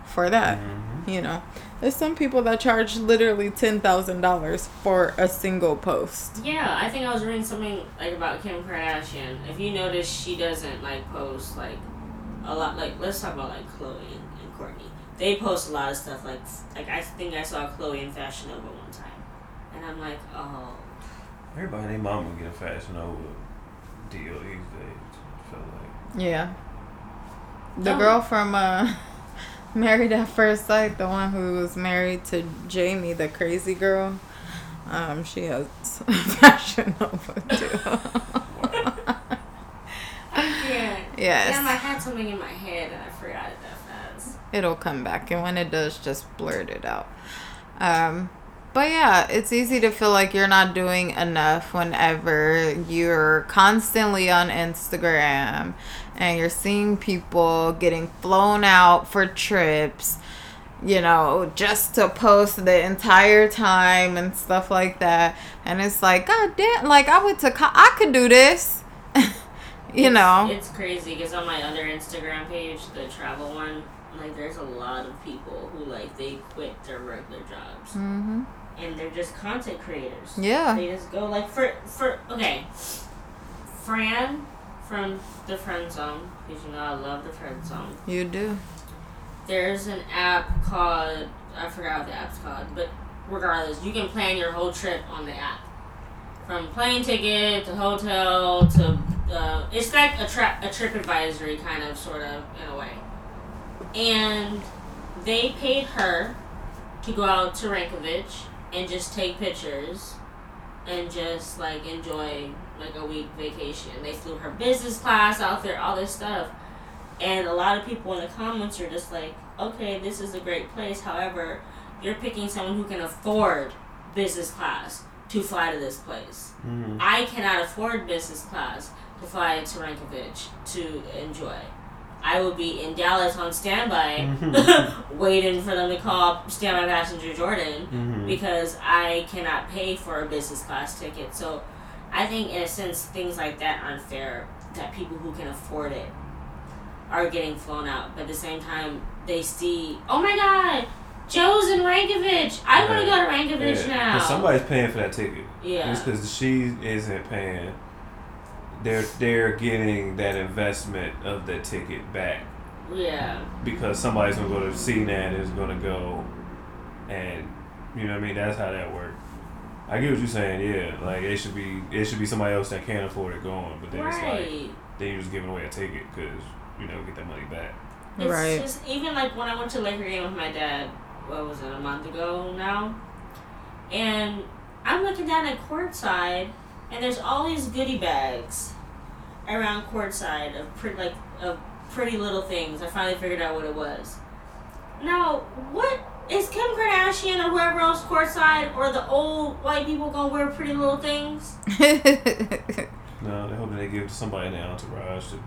for that. Mm-hmm. You know, there's some people that charge literally ten thousand dollars for a single post.
Yeah, I think I was reading something like about Kim Kardashian. If you notice, she doesn't like post like a lot. Like let's talk about like Khloé and, and Kourtney. They post a lot of stuff. Like like I think I saw Khloé in Fashion Nova one time, and I'm like, oh,
everybody and mom mama get a Fashion Nova deal these days. I feel like.
Yeah. The
Oh.
girl from uh [LAUGHS] Married at First Sight, the one who was married to Jamie, the crazy girl. Um, she has [LAUGHS] Fashion Nova [LAUGHS] too. yes.
Damn, I had something in my head and I forgot it that fast.
It'll come back and when it does just blurt it out. Um but yeah, it's easy to feel like you're not doing enough whenever you're constantly on Instagram and you're seeing people getting flown out for trips, you know, just to post the entire time and stuff like that. And it's like, God damn, like I went to, co- I could do this, [LAUGHS] you
It's-
know.
It's crazy because on my other Instagram page, the travel one, like there's a lot of people who like they quit their regular jobs
hmm
and they're just content creators.
Yeah.
They just go like for for okay. Fran from the Friend Zone, because you know I love the Friend Zone.
You do.
There's an app called I forgot what the app's called, but regardless, you can plan your whole trip on the app. From plane ticket to hotel to uh, it's like a tra- a trip advisory kind of sort of in a way. And they paid her to go out to Rankovich and just take pictures and just like enjoy like a week vacation. They flew her business class out there, all this stuff. And a lot of people in the comments are just like, okay, this is a great place. However, you're picking someone who can afford business class to fly to this place.
Mm-hmm.
I cannot afford business class to fly to Rankovich to enjoy. I will be in Dallas on standby, [LAUGHS] waiting for them to call standby passenger Jordan
Mm-hmm.
because I cannot pay for a business class ticket. So I think, in a sense, things like that aren't fair. That people who can afford it are getting flown out, but at the same time, they see, oh my God, Joe's in Rankovich. I want to go to Rankovich now.
Because somebody's paying for that ticket.
yeah.
Just because she isn't paying, they're they're getting that investment of the ticket back
Yeah.
because somebody's gonna go to CNET is gonna go, and you know what I mean. That's how that works. I get what you're saying. Yeah, like it should be it should be somebody else that can't afford it going, but then it's like then you're just giving away a ticket because you know get that money back.
It's
Right.
just even like when I went to Laker game with my dad, what was it, a month ago now? And I'm looking down at courtside and there's all these goodie bags around courtside of pretty like of pretty little things. I finally figured out what it was. Now, what is Kim Kardashian or whoever else courtside or the old white people gonna wear pretty little things? [LAUGHS]
No, they hoping they give it to somebody in the entourage to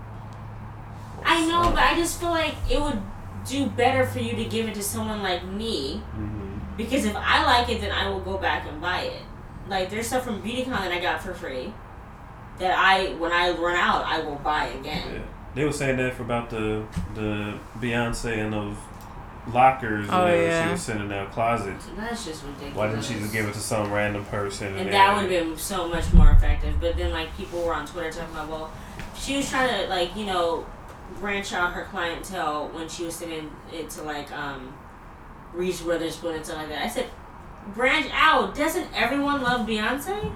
I know, but I just feel like it would do better for you to give it to someone like me
hmm
because if I like it, then I will go back and buy it. Like there's stuff from BeautyCon that I got for free that I when I run out, I will buy again.
Yeah. They were saying that for about the the Beyonce and those lockers
Oh,
that
yeah.
she was sending out closets.
That's just ridiculous.
Why didn't she just give it to some random person?
And
then-
that would have been so much more effective. But then, like, people were on Twitter talking about, well, she was trying to, like, you know, branch out her clientele when she was sending it to, like, um, Reese Witherspoon and stuff like that. I said, branch out. Doesn't everyone love Beyonce?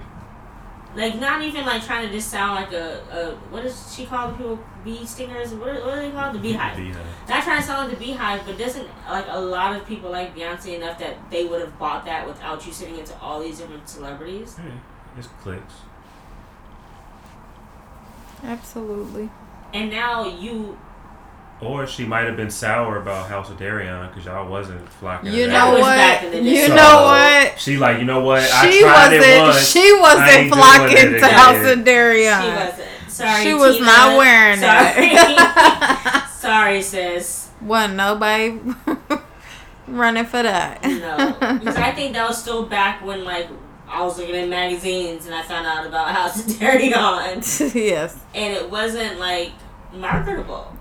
Like, not even, like, trying to just sound like a, a what does she call the people? Bee stingers? What, are- what are they called? The Beyhive.
Beyhive.
Not trying to sound like the Beyhive, but doesn't like a lot of people like Beyonce enough that they would have bought that without you sitting into all these different celebrities?
Hey, it's clicks.
Absolutely.
And now you
Or she might have been sour about House of Deréon because y'all wasn't flocking.
You
to
That
know
that.
was back in
what? You
So,
know what?
She like, you know what? I
She
tried
wasn't.
once.
She wasn't flocking to. House of Deréon.
she wasn't. Sorry,
She was
Tina.
not wearing
Sorry.
that. [LAUGHS] [LAUGHS]
Sorry, sis.
Wasn't nobody [LAUGHS] running for that.
No, because I think that was still back when like I was looking at magazines and I found out about House of Deréon,
yes.
and it wasn't like marketable.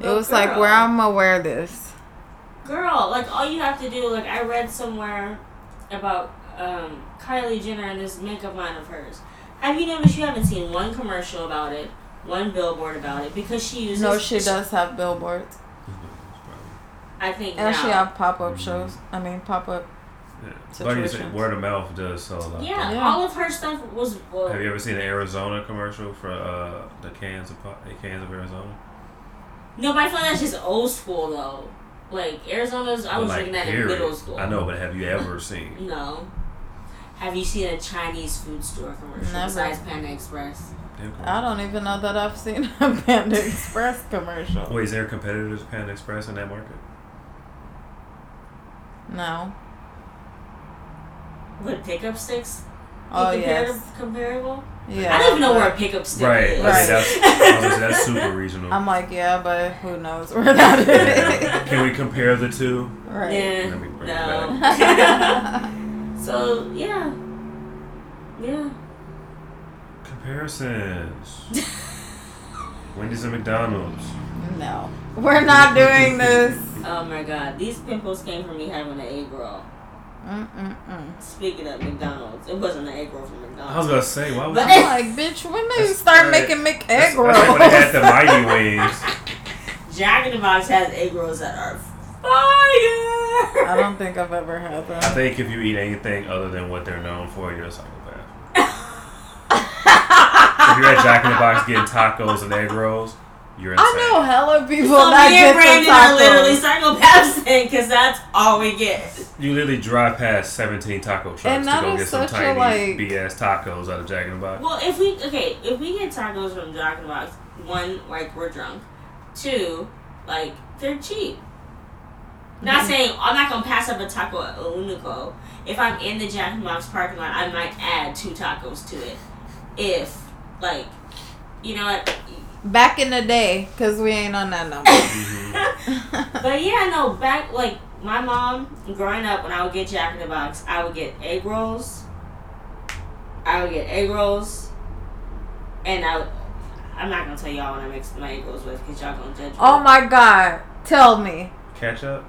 It was like, where I'm gonna wear this.
girl like all you have to do like i read somewhere about um, kylie jenner and this makeup line of hers have you noticed you haven't seen one commercial about it one billboard about it because she uses
No, she does have billboards.
i think
And
now.
she have pop up
Mhm.
shows. I mean, pop up.
Yeah. Like you said, word of mouth does sell a lot.
yeah,
Yeah.
all of her stuff was well,
Have you ever seen the Arizona commercial for uh, the cans of the cans of Arizona?
No but i feel like that's just old school though like arizona's i
But,
was
like,
looking at it in middle school
I know, but have you ever seen? [LAUGHS]
no have you seen a chinese food store commercial
Never.
besides panda express
them
I don't even know that I've seen a [LAUGHS] Panda Express commercial.
Wait, is there competitors to Panda Express in that market?
No.
what Pick Up Stix
Oh
Compar-
yes.
comparable
Yeah.
I don't even know
but
where a pickup stick
Right.
is.
I
Right.
mean, that's, I was gonna say, that's [LAUGHS] super regional.
I'm like, yeah, but who knows where that
Yeah. [LAUGHS] Can we compare the two?
right.
Yeah.
Let me bring it
No. [LAUGHS] so yeah. Yeah.
Comparisons. Wendy's and McDonald's.
no, we're not doing this.
Oh my god. These pimples came from me having an egg roll.
Mm-mm-mm.
Speaking of McDonald's, it wasn't an egg roll from McDonald's.
I was gonna say, why was
But-
I'm like, bitch, when they
That's-
start
right.
making Mc
that's,
egg
that's when they had the
rolls?
mighty wings. [LAUGHS]
Jack in the Box has egg rolls that are fire.
I don't think I've ever had that.
I think if you eat anything other than what they're known for, you're a psychopath. [LAUGHS] if you're at Jack in the Box getting tacos and egg rolls, you're insane.
I know hella people
So
that
me
get
Brandon
the
are literally
tacos.
psychopaths then, because that's all we get.
You literally drive past 17 taco trucks
And
to go get some
such
tiny
like-
BS tacos out of Jack in the Box.
Well, if we okay, if we get tacos from Jack in the Box, one, like we're drunk. Two, like they're cheap. Not
Mhm.
saying I'm not gonna pass up a taco at Unico. If I'm in the Jack in the Box parking lot, I might add two tacos to it. If like, you know what?
Back in the day, because we ain't on that number. [LAUGHS] [LAUGHS]
But yeah, no, back like my mom growing up when I would get Jack in the Box, I would get egg rolls. I would get egg rolls, and I. Would, I'm not gonna tell y'all what I mix my egg rolls with because y'all gonna judge me.
oh my god. Tell me.
Ketchup?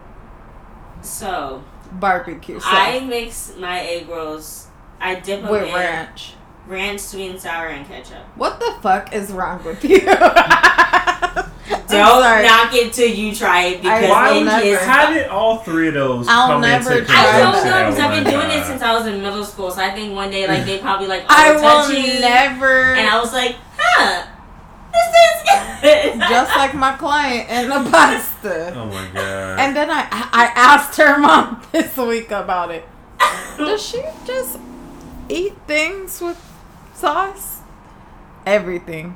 So
Barbecue sauce.
I mix my egg rolls. I dip them
with
in
ranch.
Ranch, sweet and sour, and ketchup.
What the fuck is wrong with you? [LAUGHS]
Don't knock it till you try it because
Why
it
never-
is.
How did all three of those
I'll
come
never
into
try
I don't know because
oh
I've been doing it since I was in middle school. So I think one day like they probably like
I
oh,
will never.
And I was like, huh, this is
just like my client in the pasta.
Oh my god.
And then I I asked her mom [LAUGHS] this week about it. [LAUGHS] Does she just eat things with sauce? Everything.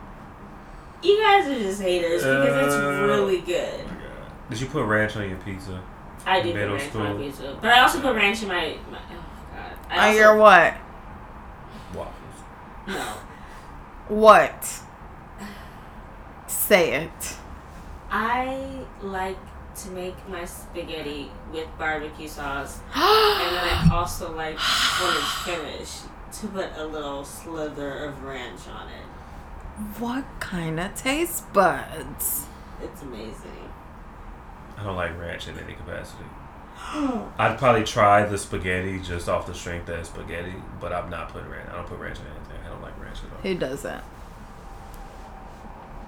you guys are just haters because it's
Uh,
really good.
Oh. Did you put ranch on your pizza?
I do put
middle
ranch on my pizza, but I also put ranch in my. my oh god. I
On
also,
your what?
Waffles.
no.
What? Say it.
I like to make my spaghetti with barbecue sauce, [GASPS] and then I also like when it's finished to put a little slither of ranch on it.
What kind of taste buds?
It's amazing.
I don't like ranch in any capacity. [GASPS] I'd probably try the spaghetti just off the strength that it's spaghetti, but I'm not putting ranch. I don't put ranch in anything. I don't like ranch at all.
He doesn't.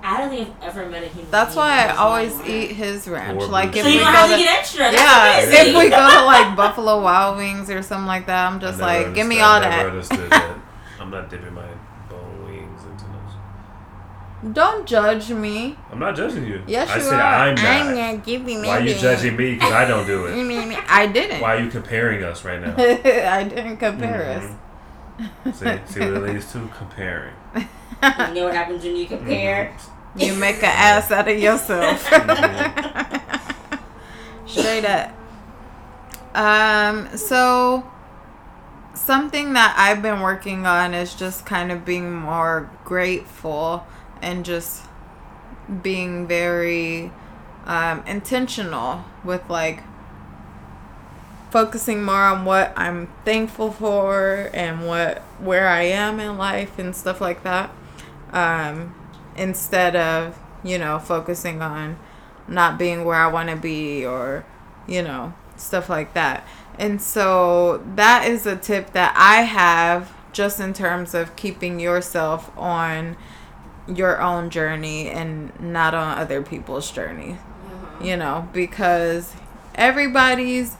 I don't think I've ever met a human.
That's why I always
like
eat his ranch.
Or
Like if
So
we
you don't
go
have to
to
get extra. That's
yeah,
amazing.
if we go to [LAUGHS] like Buffalo Wild Wings or something like that, I'm just like, give me all
I never
that.
that. I'm not dipping my bone wings into those.
Don't judge me.
I'm not judging you.
Yes,
I
you
said
are.
I'm not.
not giving
Why are you judging me? Because I don't do [LAUGHS] it.
I didn't.
Why are you comparing us right now? [LAUGHS]
I didn't compare us.
Mhm. See, see what it leads to? Comparing.
You know what happens when you compare?
You make an ass out of yourself. [LAUGHS] Straight up. Um, so something that I've been working on is just kind of being more grateful and just being very um, intentional with like focusing more on what I'm thankful for and what where I am in life and stuff like that. Um, instead of, you know, focusing on not being where I want to be or, you know, stuff like that. And so that is a tip that I have just in terms of keeping yourself on your own journey and not on other people's journey. You know, because everybody's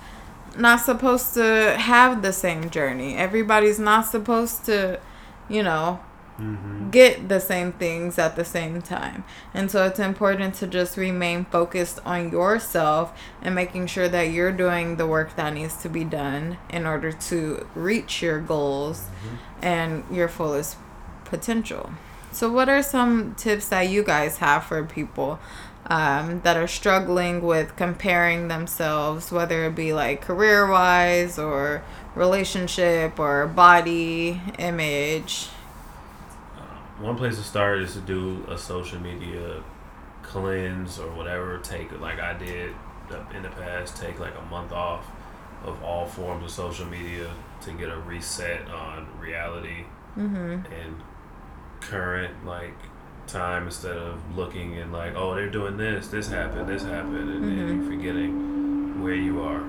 not supposed to have the same journey. Everybody's not supposed to, you know,
Mm-hmm.
get the same things at the same time. And so it's important to just remain focused on yourself and making sure that you're doing the work that needs to be done in order to reach your goals and your fullest potential. So, what are some tips that you guys have for people um, that are struggling with comparing themselves, whether it be like career wise or relationship or body image?
One place to start is to do a social media cleanse or whatever. Take like I did in the past. Take like a month off of all forms of social media to get a reset on reality
Mm-hmm.
and current like time instead of looking and like oh they're doing this this happened this happened and then
Mhm.
you're forgetting where you are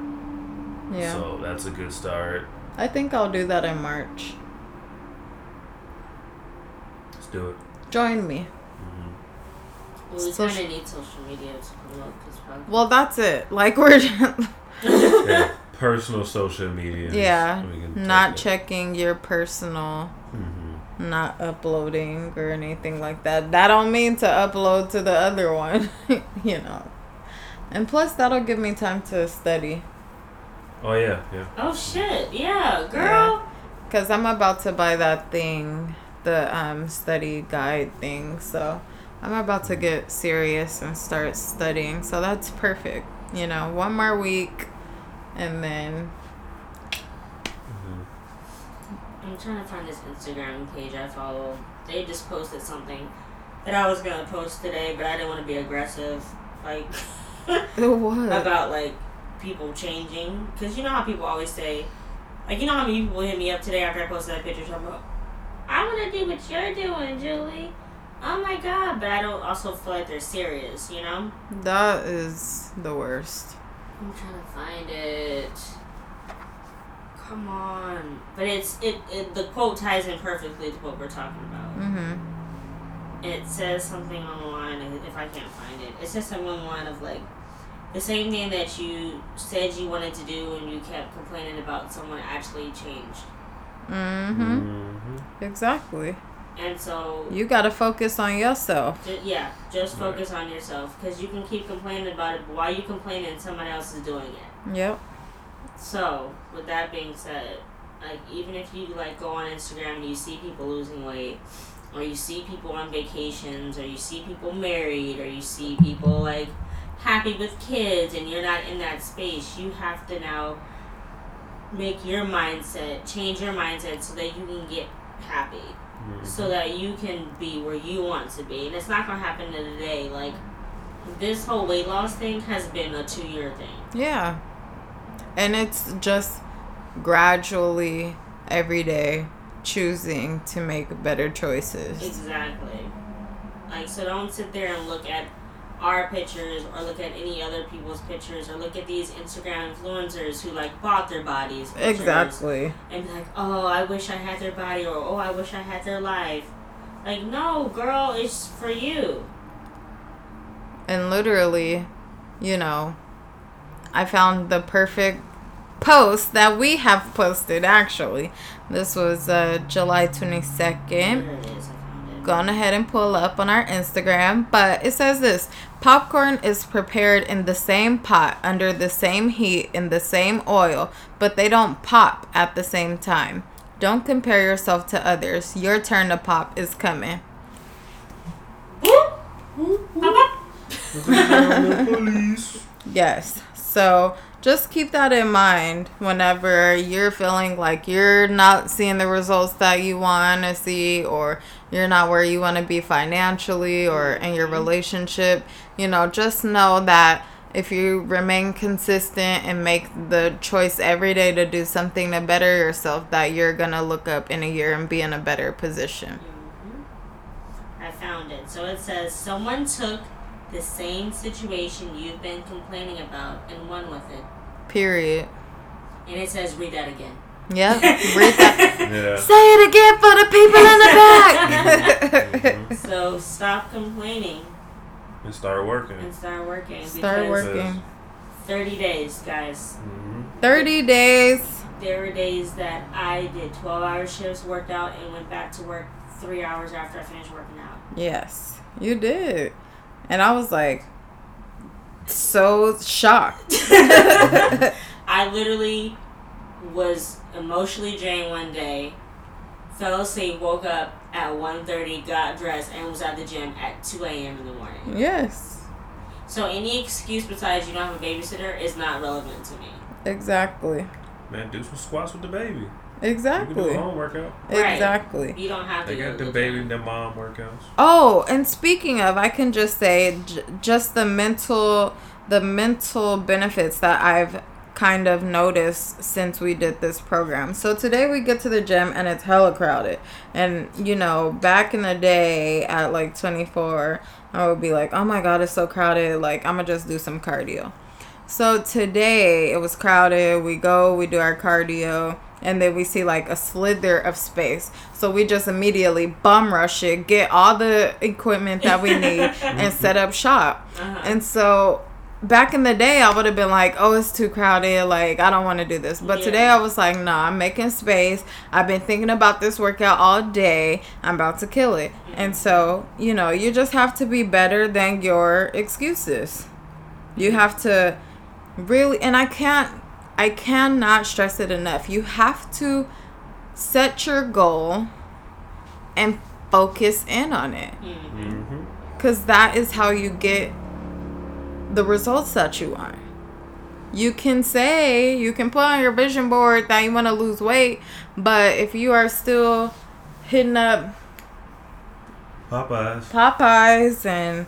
Yeah.
so that's a good start
I think I'll do that in March.
Let's do it
Join me.
hmm
Well, we
Social-
kind of need social media to promote this podcast.
Well, that's it. Like we're [LAUGHS]
yeah, personal social media
yeah, not
take it.
checking your personal,
Mhm.
not uploading or anything like that. That don't mean to upload to the other one, [LAUGHS] you know. And plus, that'll give me time to study
oh yeah yeah
oh shit! Yeah, girl.
because I'm about to buy that thing, the um study guide thing. So I'm about to get serious and start studying. So that's perfect. You know, one more week, and then
Mhm.
I'm trying to find this Instagram page I follow. They just posted something that I was gonna post today, but I didn't want to be aggressive, like [LAUGHS]
what?
about like people changing. Cause you know how people always say, like you know how many people hit me up today after I posted that picture about, I want to do what you're doing, Julie. Oh my god! But I don't also feel like they're serious, you know.
That is the worst.
I'm trying to find it. Come on. But it's it, it the quote ties in perfectly to what we're talking about.
Mm-hmm.
It says something on the line and if I can't find it. It says something on the line of like the same thing that you said you wanted to do and you kept complaining about someone actually changed.
Mm-hmm.
Mhm.
Exactly.
And so
You gotta focus on yourself.
ju- yeah, just
Right.
focus on yourself because you can keep complaining about it, but while you complaining, someone else is doing it.
Yep.
So, with that being said, like even if you like go on Instagram and you see people losing weight, or you see people on vacations, or you see people married, or you see people like happy with kids, and you're not in that space, you have to now make your mindset change your mindset so that you can get happy,
Mhm.
so that you can be where you want to be, and it's not gonna happen in a day. Like this whole weight loss thing has been a two year thing.
Yeah. And it's just gradually every day choosing to make better choices.
Exactly. Like, so don't sit there and look at our pictures or look at any other people's pictures or look at these Instagram influencers who like bought their bodies.
Exactly.
And be like, oh, I wish I had their body or oh, I wish I had their life. Like, no, girl, it's for you.
And literally, you know, I found the perfect post that we have posted actually. This was uh, July 22nd.
There it is. I found it.
gone ahead and pull up on our Instagram, but it says this popcorn is prepared in the same pot, under the same heat, in the same oil, but they don't pop at the same time. Don't compare yourself to others. Your turn to pop is coming. Yes. So just keep that in mind whenever you're feeling like you're not seeing the results that you want to see, or you're not where you want to be financially or in your mm-hmm. relationship. You know, just know that if you remain consistent and make the choice every day to do something to better yourself, that you're going to look up in a year and be in a better position. Mm-hmm.
I found it. So it says someone took the same situation you've been complaining about and won with it.
Period.
And it says read that again.
Yep. [LAUGHS] Read that.
Yeah.
Say it again for the people in the back. [LAUGHS]
So stop complaining
And start working.
and start working.
Start working.
30 days, guys.
hmm
30 days.
There were days that I did 12 hour shifts, worked out, and went back to work three hours after I finished working out.
Yes, you did. And I was like, so shocked. [LAUGHS] [LAUGHS]
I literally was emotionally drained one day, fell asleep, woke up at 1.30, got dressed, and was at the gym at 2 a.m. in the morning.
yes,
So any excuse besides you don't have a babysitter is not relevant to me.
exactly.
Man, do some squats with the baby. You can do
Exactly.
a home workout.
Right.
Exactly.
You don't have to
They got the
the
baby
gym.
the mom workouts.
Oh, and speaking of, I can just say j- just the mental the mental benefits that I've kind of noticed since we did this program. So today we get to the gym and it's hella crowded. And you know, back in the day at like 24, I would be like, "Oh my god, it's so crowded. Like, I'm going to just do some cardio." So today it was crowded. We go, we do our cardio, and then we see like a slither of space. So we just immediately bum rush it, get all the equipment that we need, [LAUGHS] and set up shop.
Uh-huh.
And so back in the day, I would have been like, oh, it's too crowded. Like, I don't want to do this. But
Yeah.
today I was like, nah, I'm making space. I've been thinking about this workout all day. I'm about to kill it. And so, you know, you just have to be better than your excuses. You have to really, and I can't, I cannot stress it enough. You have to set your goal and focus in on it
Mhm.
Mm-hmm.
because that is how you get the results that you want. You can say, you can put on your vision board that you want to lose weight, but if you are still hitting up
Popeyes.
Popeyes and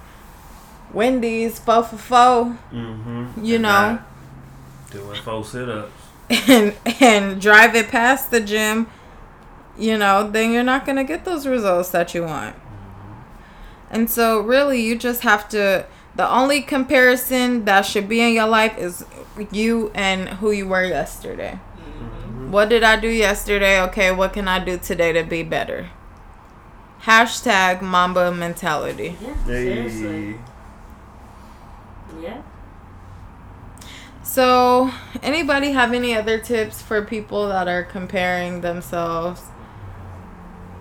Wendy's, fo for fo,
Mm-hmm.
You know.
Doing four sit ups.
and and drive it past the gym, you know, then you're not gonna get those results that you want. And so, really, you just have to. The only comparison that should be in your life is you and who you were yesterday.
Mhm.
What did I do yesterday? Okay, what can I do today to be better? Hashtag Mamba mentality.
Yeah, seriously. Yeah.
So, anybody have any other tips for people that are comparing themselves?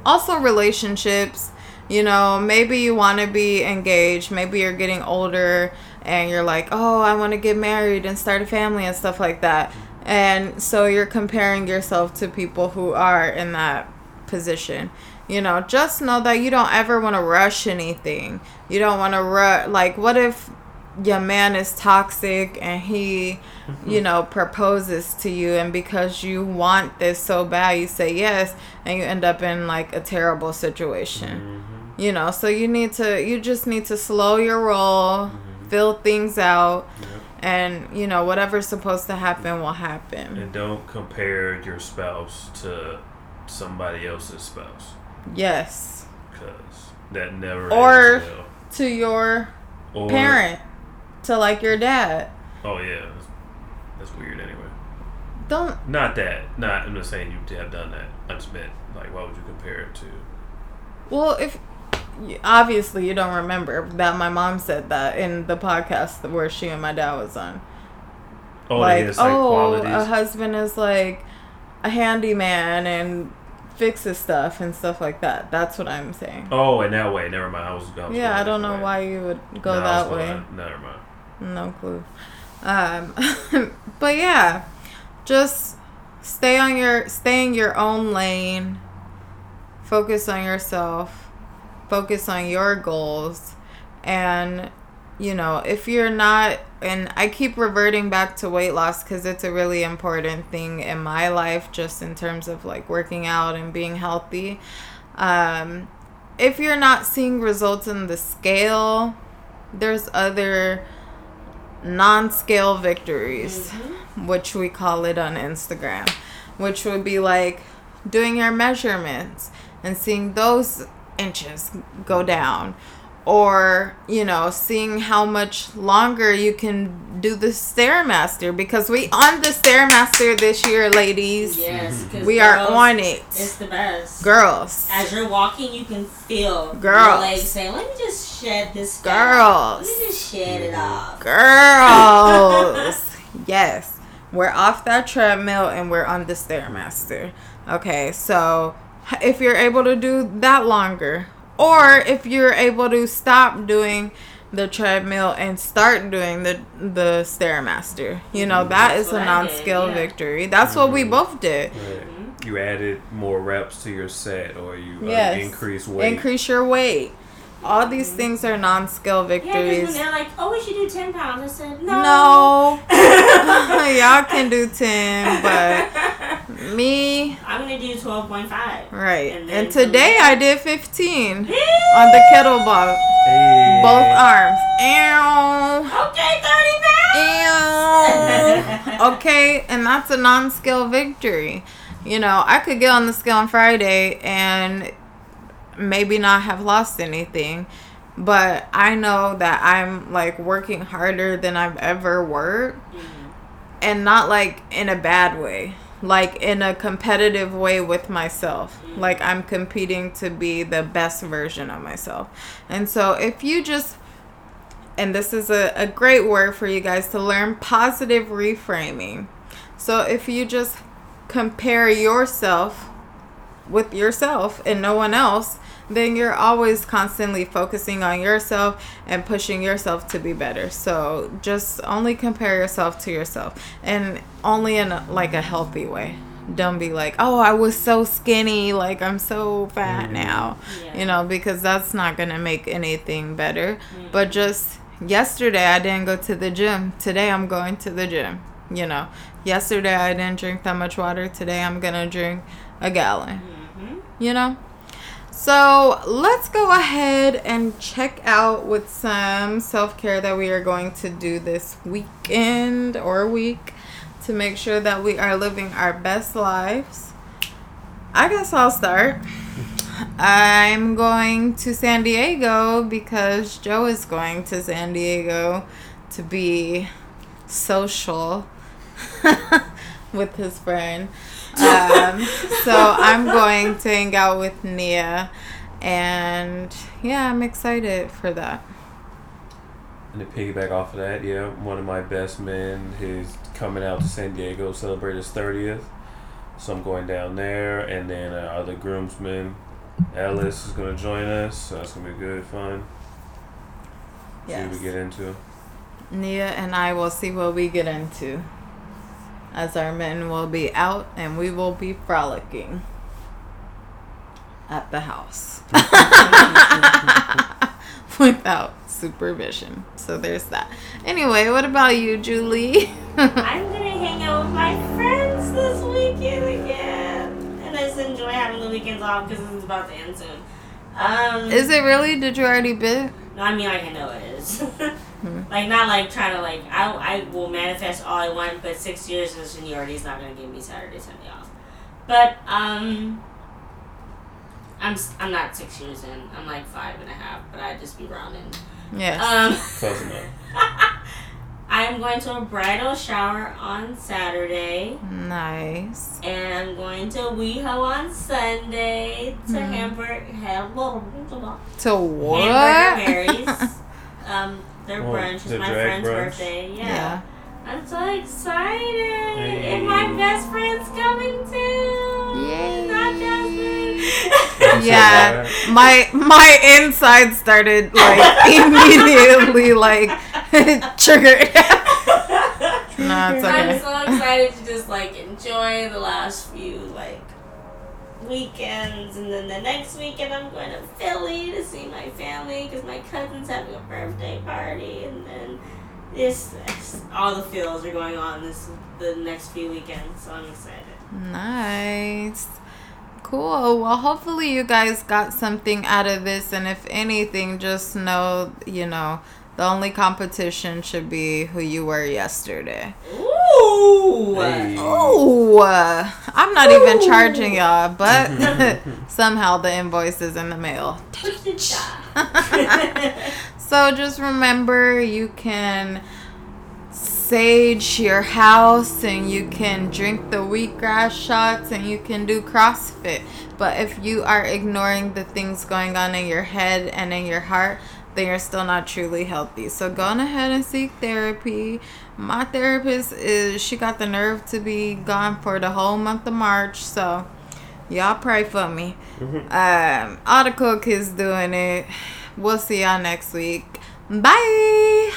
Also, relationships. You know, maybe you want to be engaged. Maybe you're getting older and you're like, oh, I want to get married and start a family and stuff like that. And so you're comparing yourself to people who are in that position. You know, just know that you don't ever want to rush anything. You don't want to rush. Like, what if your man is toxic and he you know proposes to you and because you want this so bad you say yes and you end up in like a terrible situation
Mm-hmm.
you know so you need to you just need to slow your roll fill things out,
Yep.
and you know whatever's supposed to happen will happen.
And don't compare your spouse to somebody else's spouse,
Yes,
because that never
Or-
well.
to your
Or
parent, to like your dad.
Oh yeah, that's, that's weird. Anyway,
Don't
not that. Not. I'm just saying you have done that. I just meant like, why would you compare it to?
Well, if obviously you don't remember that my mom said that in the podcast where she and my dad was on.
Oh,
like,
like
oh,
qualities.
a husband is like a handyman and fixes stuff and stuff like that. That's what I'm saying.
oh, in that way. Never mind. I was. Was
yeah, I don't know
way.
why you would go
No,
that way.
going- Never mind.
No clue. Um, [LAUGHS] but yeah, just stay on your stay in your own lane. Focus on yourself. Focus on your goals, and you know if you're not. And I keep reverting back to weight loss because it's a really important thing in my life, just in terms of like working out and being healthy. Um, if you're not seeing results in the scale, there's other non-scale victories mm-hmm. which we call it on instagram which would be like doing your measurements and seeing those inches go down or you know seeing how much longer you can do the stairmaster because we on the stairmaster this year ladies
Yes, mm-hmm. 'cause
we are on it
It's the best.
girls
As you're walking, you can feel
Girls.
your legs saying, "Let me just shed this. fat.
Girls.
Let me just shed it off."
Girls. [LAUGHS] yes. We're off that treadmill and we're on the Stairmaster. Okay, so if you're able to do that longer, or if you're able to stop doing the treadmill and start doing the the Stairmaster, you know, mm-hmm. that
That's
is
what
a
I
non
did,
skill
yeah.
victory. That's what we mm-hmm. both did.
Right. Mm-hmm. You added more reps to your set, or you uh,
Yes.
increased weight.
Increase your weight. All these things are non skill
Yeah, because when
victories.
they're like, "Oh, we should do ten pounds," I said, "No."
No. [LAUGHS] Y'all can do 10, but [LAUGHS] me,
I'm gonna do twelve point five.
right.
And
And, today I did 15 on the kettlebell,
Hey.
both arms. Ew.
Okay, thirty pounds.
Ew. [LAUGHS] Okay, and that's a non skill victory. You know, I could get on the scale on Friday and maybe not have lost anything, but I know that I'm like working harder than I've ever worked mm-hmm. and not like in a bad way like in a competitive way with myself. Mm-hmm. Like i'm competing to be the best version of myself. And so if you just and this is a, a great word for you guys to learn positive reframing. So if you just compare yourself with yourself and no one else then you're always constantly focusing on yourself and pushing yourself to be better. So just only compare yourself to yourself and only in a, like a healthy way. Don't be like, "Oh, I was so skinny, like I'm so fat mm-hmm. now."
Yeah.
You know, because that's not going to make anything better. Mm-hmm. But just yesterday I didn't go to the gym. Today I'm going to the gym. You know, yesterday I didn't drink that much water. Today I'm going to drink a gallon mm-hmm. you know? So let's go ahead and check out with some self care that we are going to do this weekend or week to make sure that we are living our best lives. I guess I'll start. I'm going to San Diego because Joe is going to San Diego to be social [LAUGHS] with his friend. Um, so I'm going to hang out with Nia, and yeah, I'm excited for that.
And to piggyback off of that, yeah, one of my best men is coming out to San Diego to celebrate his 30th. So I'm going down there, and then uh, our other groomsman, Ellis, is going to join us. So that's going to be good fun. See what we get into.
Nia and I will see what we get into. As our men will be out and we will be frolicking at the house [LAUGHS] without supervision. So there's that. Anyway, what about you, Julie? [LAUGHS]
I'm gonna hang out with my friends this weekend again, and I just enjoy having the weekends off because it's about to end soon. Um,
Is it really? Did you already bid?
No, I mean like I know it is. [LAUGHS]
Mhm.
Like not like trying to like I I will manifest all I want, but six years of seniority is not gonna give me Saturday Sunday off. But um, I'm s- I'm not six years in. I'm like five and a half, but I just be rounding.
Yeah.
Um,
Close enough. [LAUGHS]
I'm going to a bridal shower on Saturday,
nice.
and I'm going to WeHo on Sunday to
Mhm.
Hamburg Hamburg
To what?
Hamburger Mary's. [LAUGHS] um, their
Oh,
brunch is my
drag
friend's
brunch?
birthday. Yeah.
Yeah.
I'm so excited,
Hey.
and my best friend's coming too.
Yay.
Not Jasmine.
Yeah. My my inside started like [LAUGHS] immediately like [LAUGHS] triggered. [LAUGHS] No, it's
I'm so excited to just like enjoy the last few like weekends, and then the next weekend I'm going to Philly to see my family because my cousin's having a birthday party, and then this all the feels are going on this the next few weekends, so I'm excited.
Nice. Cool. Well, hopefully you guys got something out of this, and if anything, just know, you know, the only competition should be who you were yesterday.
Ooh.
Hey.
Oh, uh, I'm not even charging y'all, but [LAUGHS] [LAUGHS] somehow the invoice is in the mail.
Push the job.
So just remember you can sage your house and you can drink the wheatgrass shots and you can do CrossFit. But if you are ignoring the things going on in your head and in your heart, then you're still not truly healthy. So go ahead and seek therapy. My therapist is she got the nerve to be gone for the whole month of March. So y'all pray for me. Um, all the cool kids doing it. We'll see y'all next week. Bye.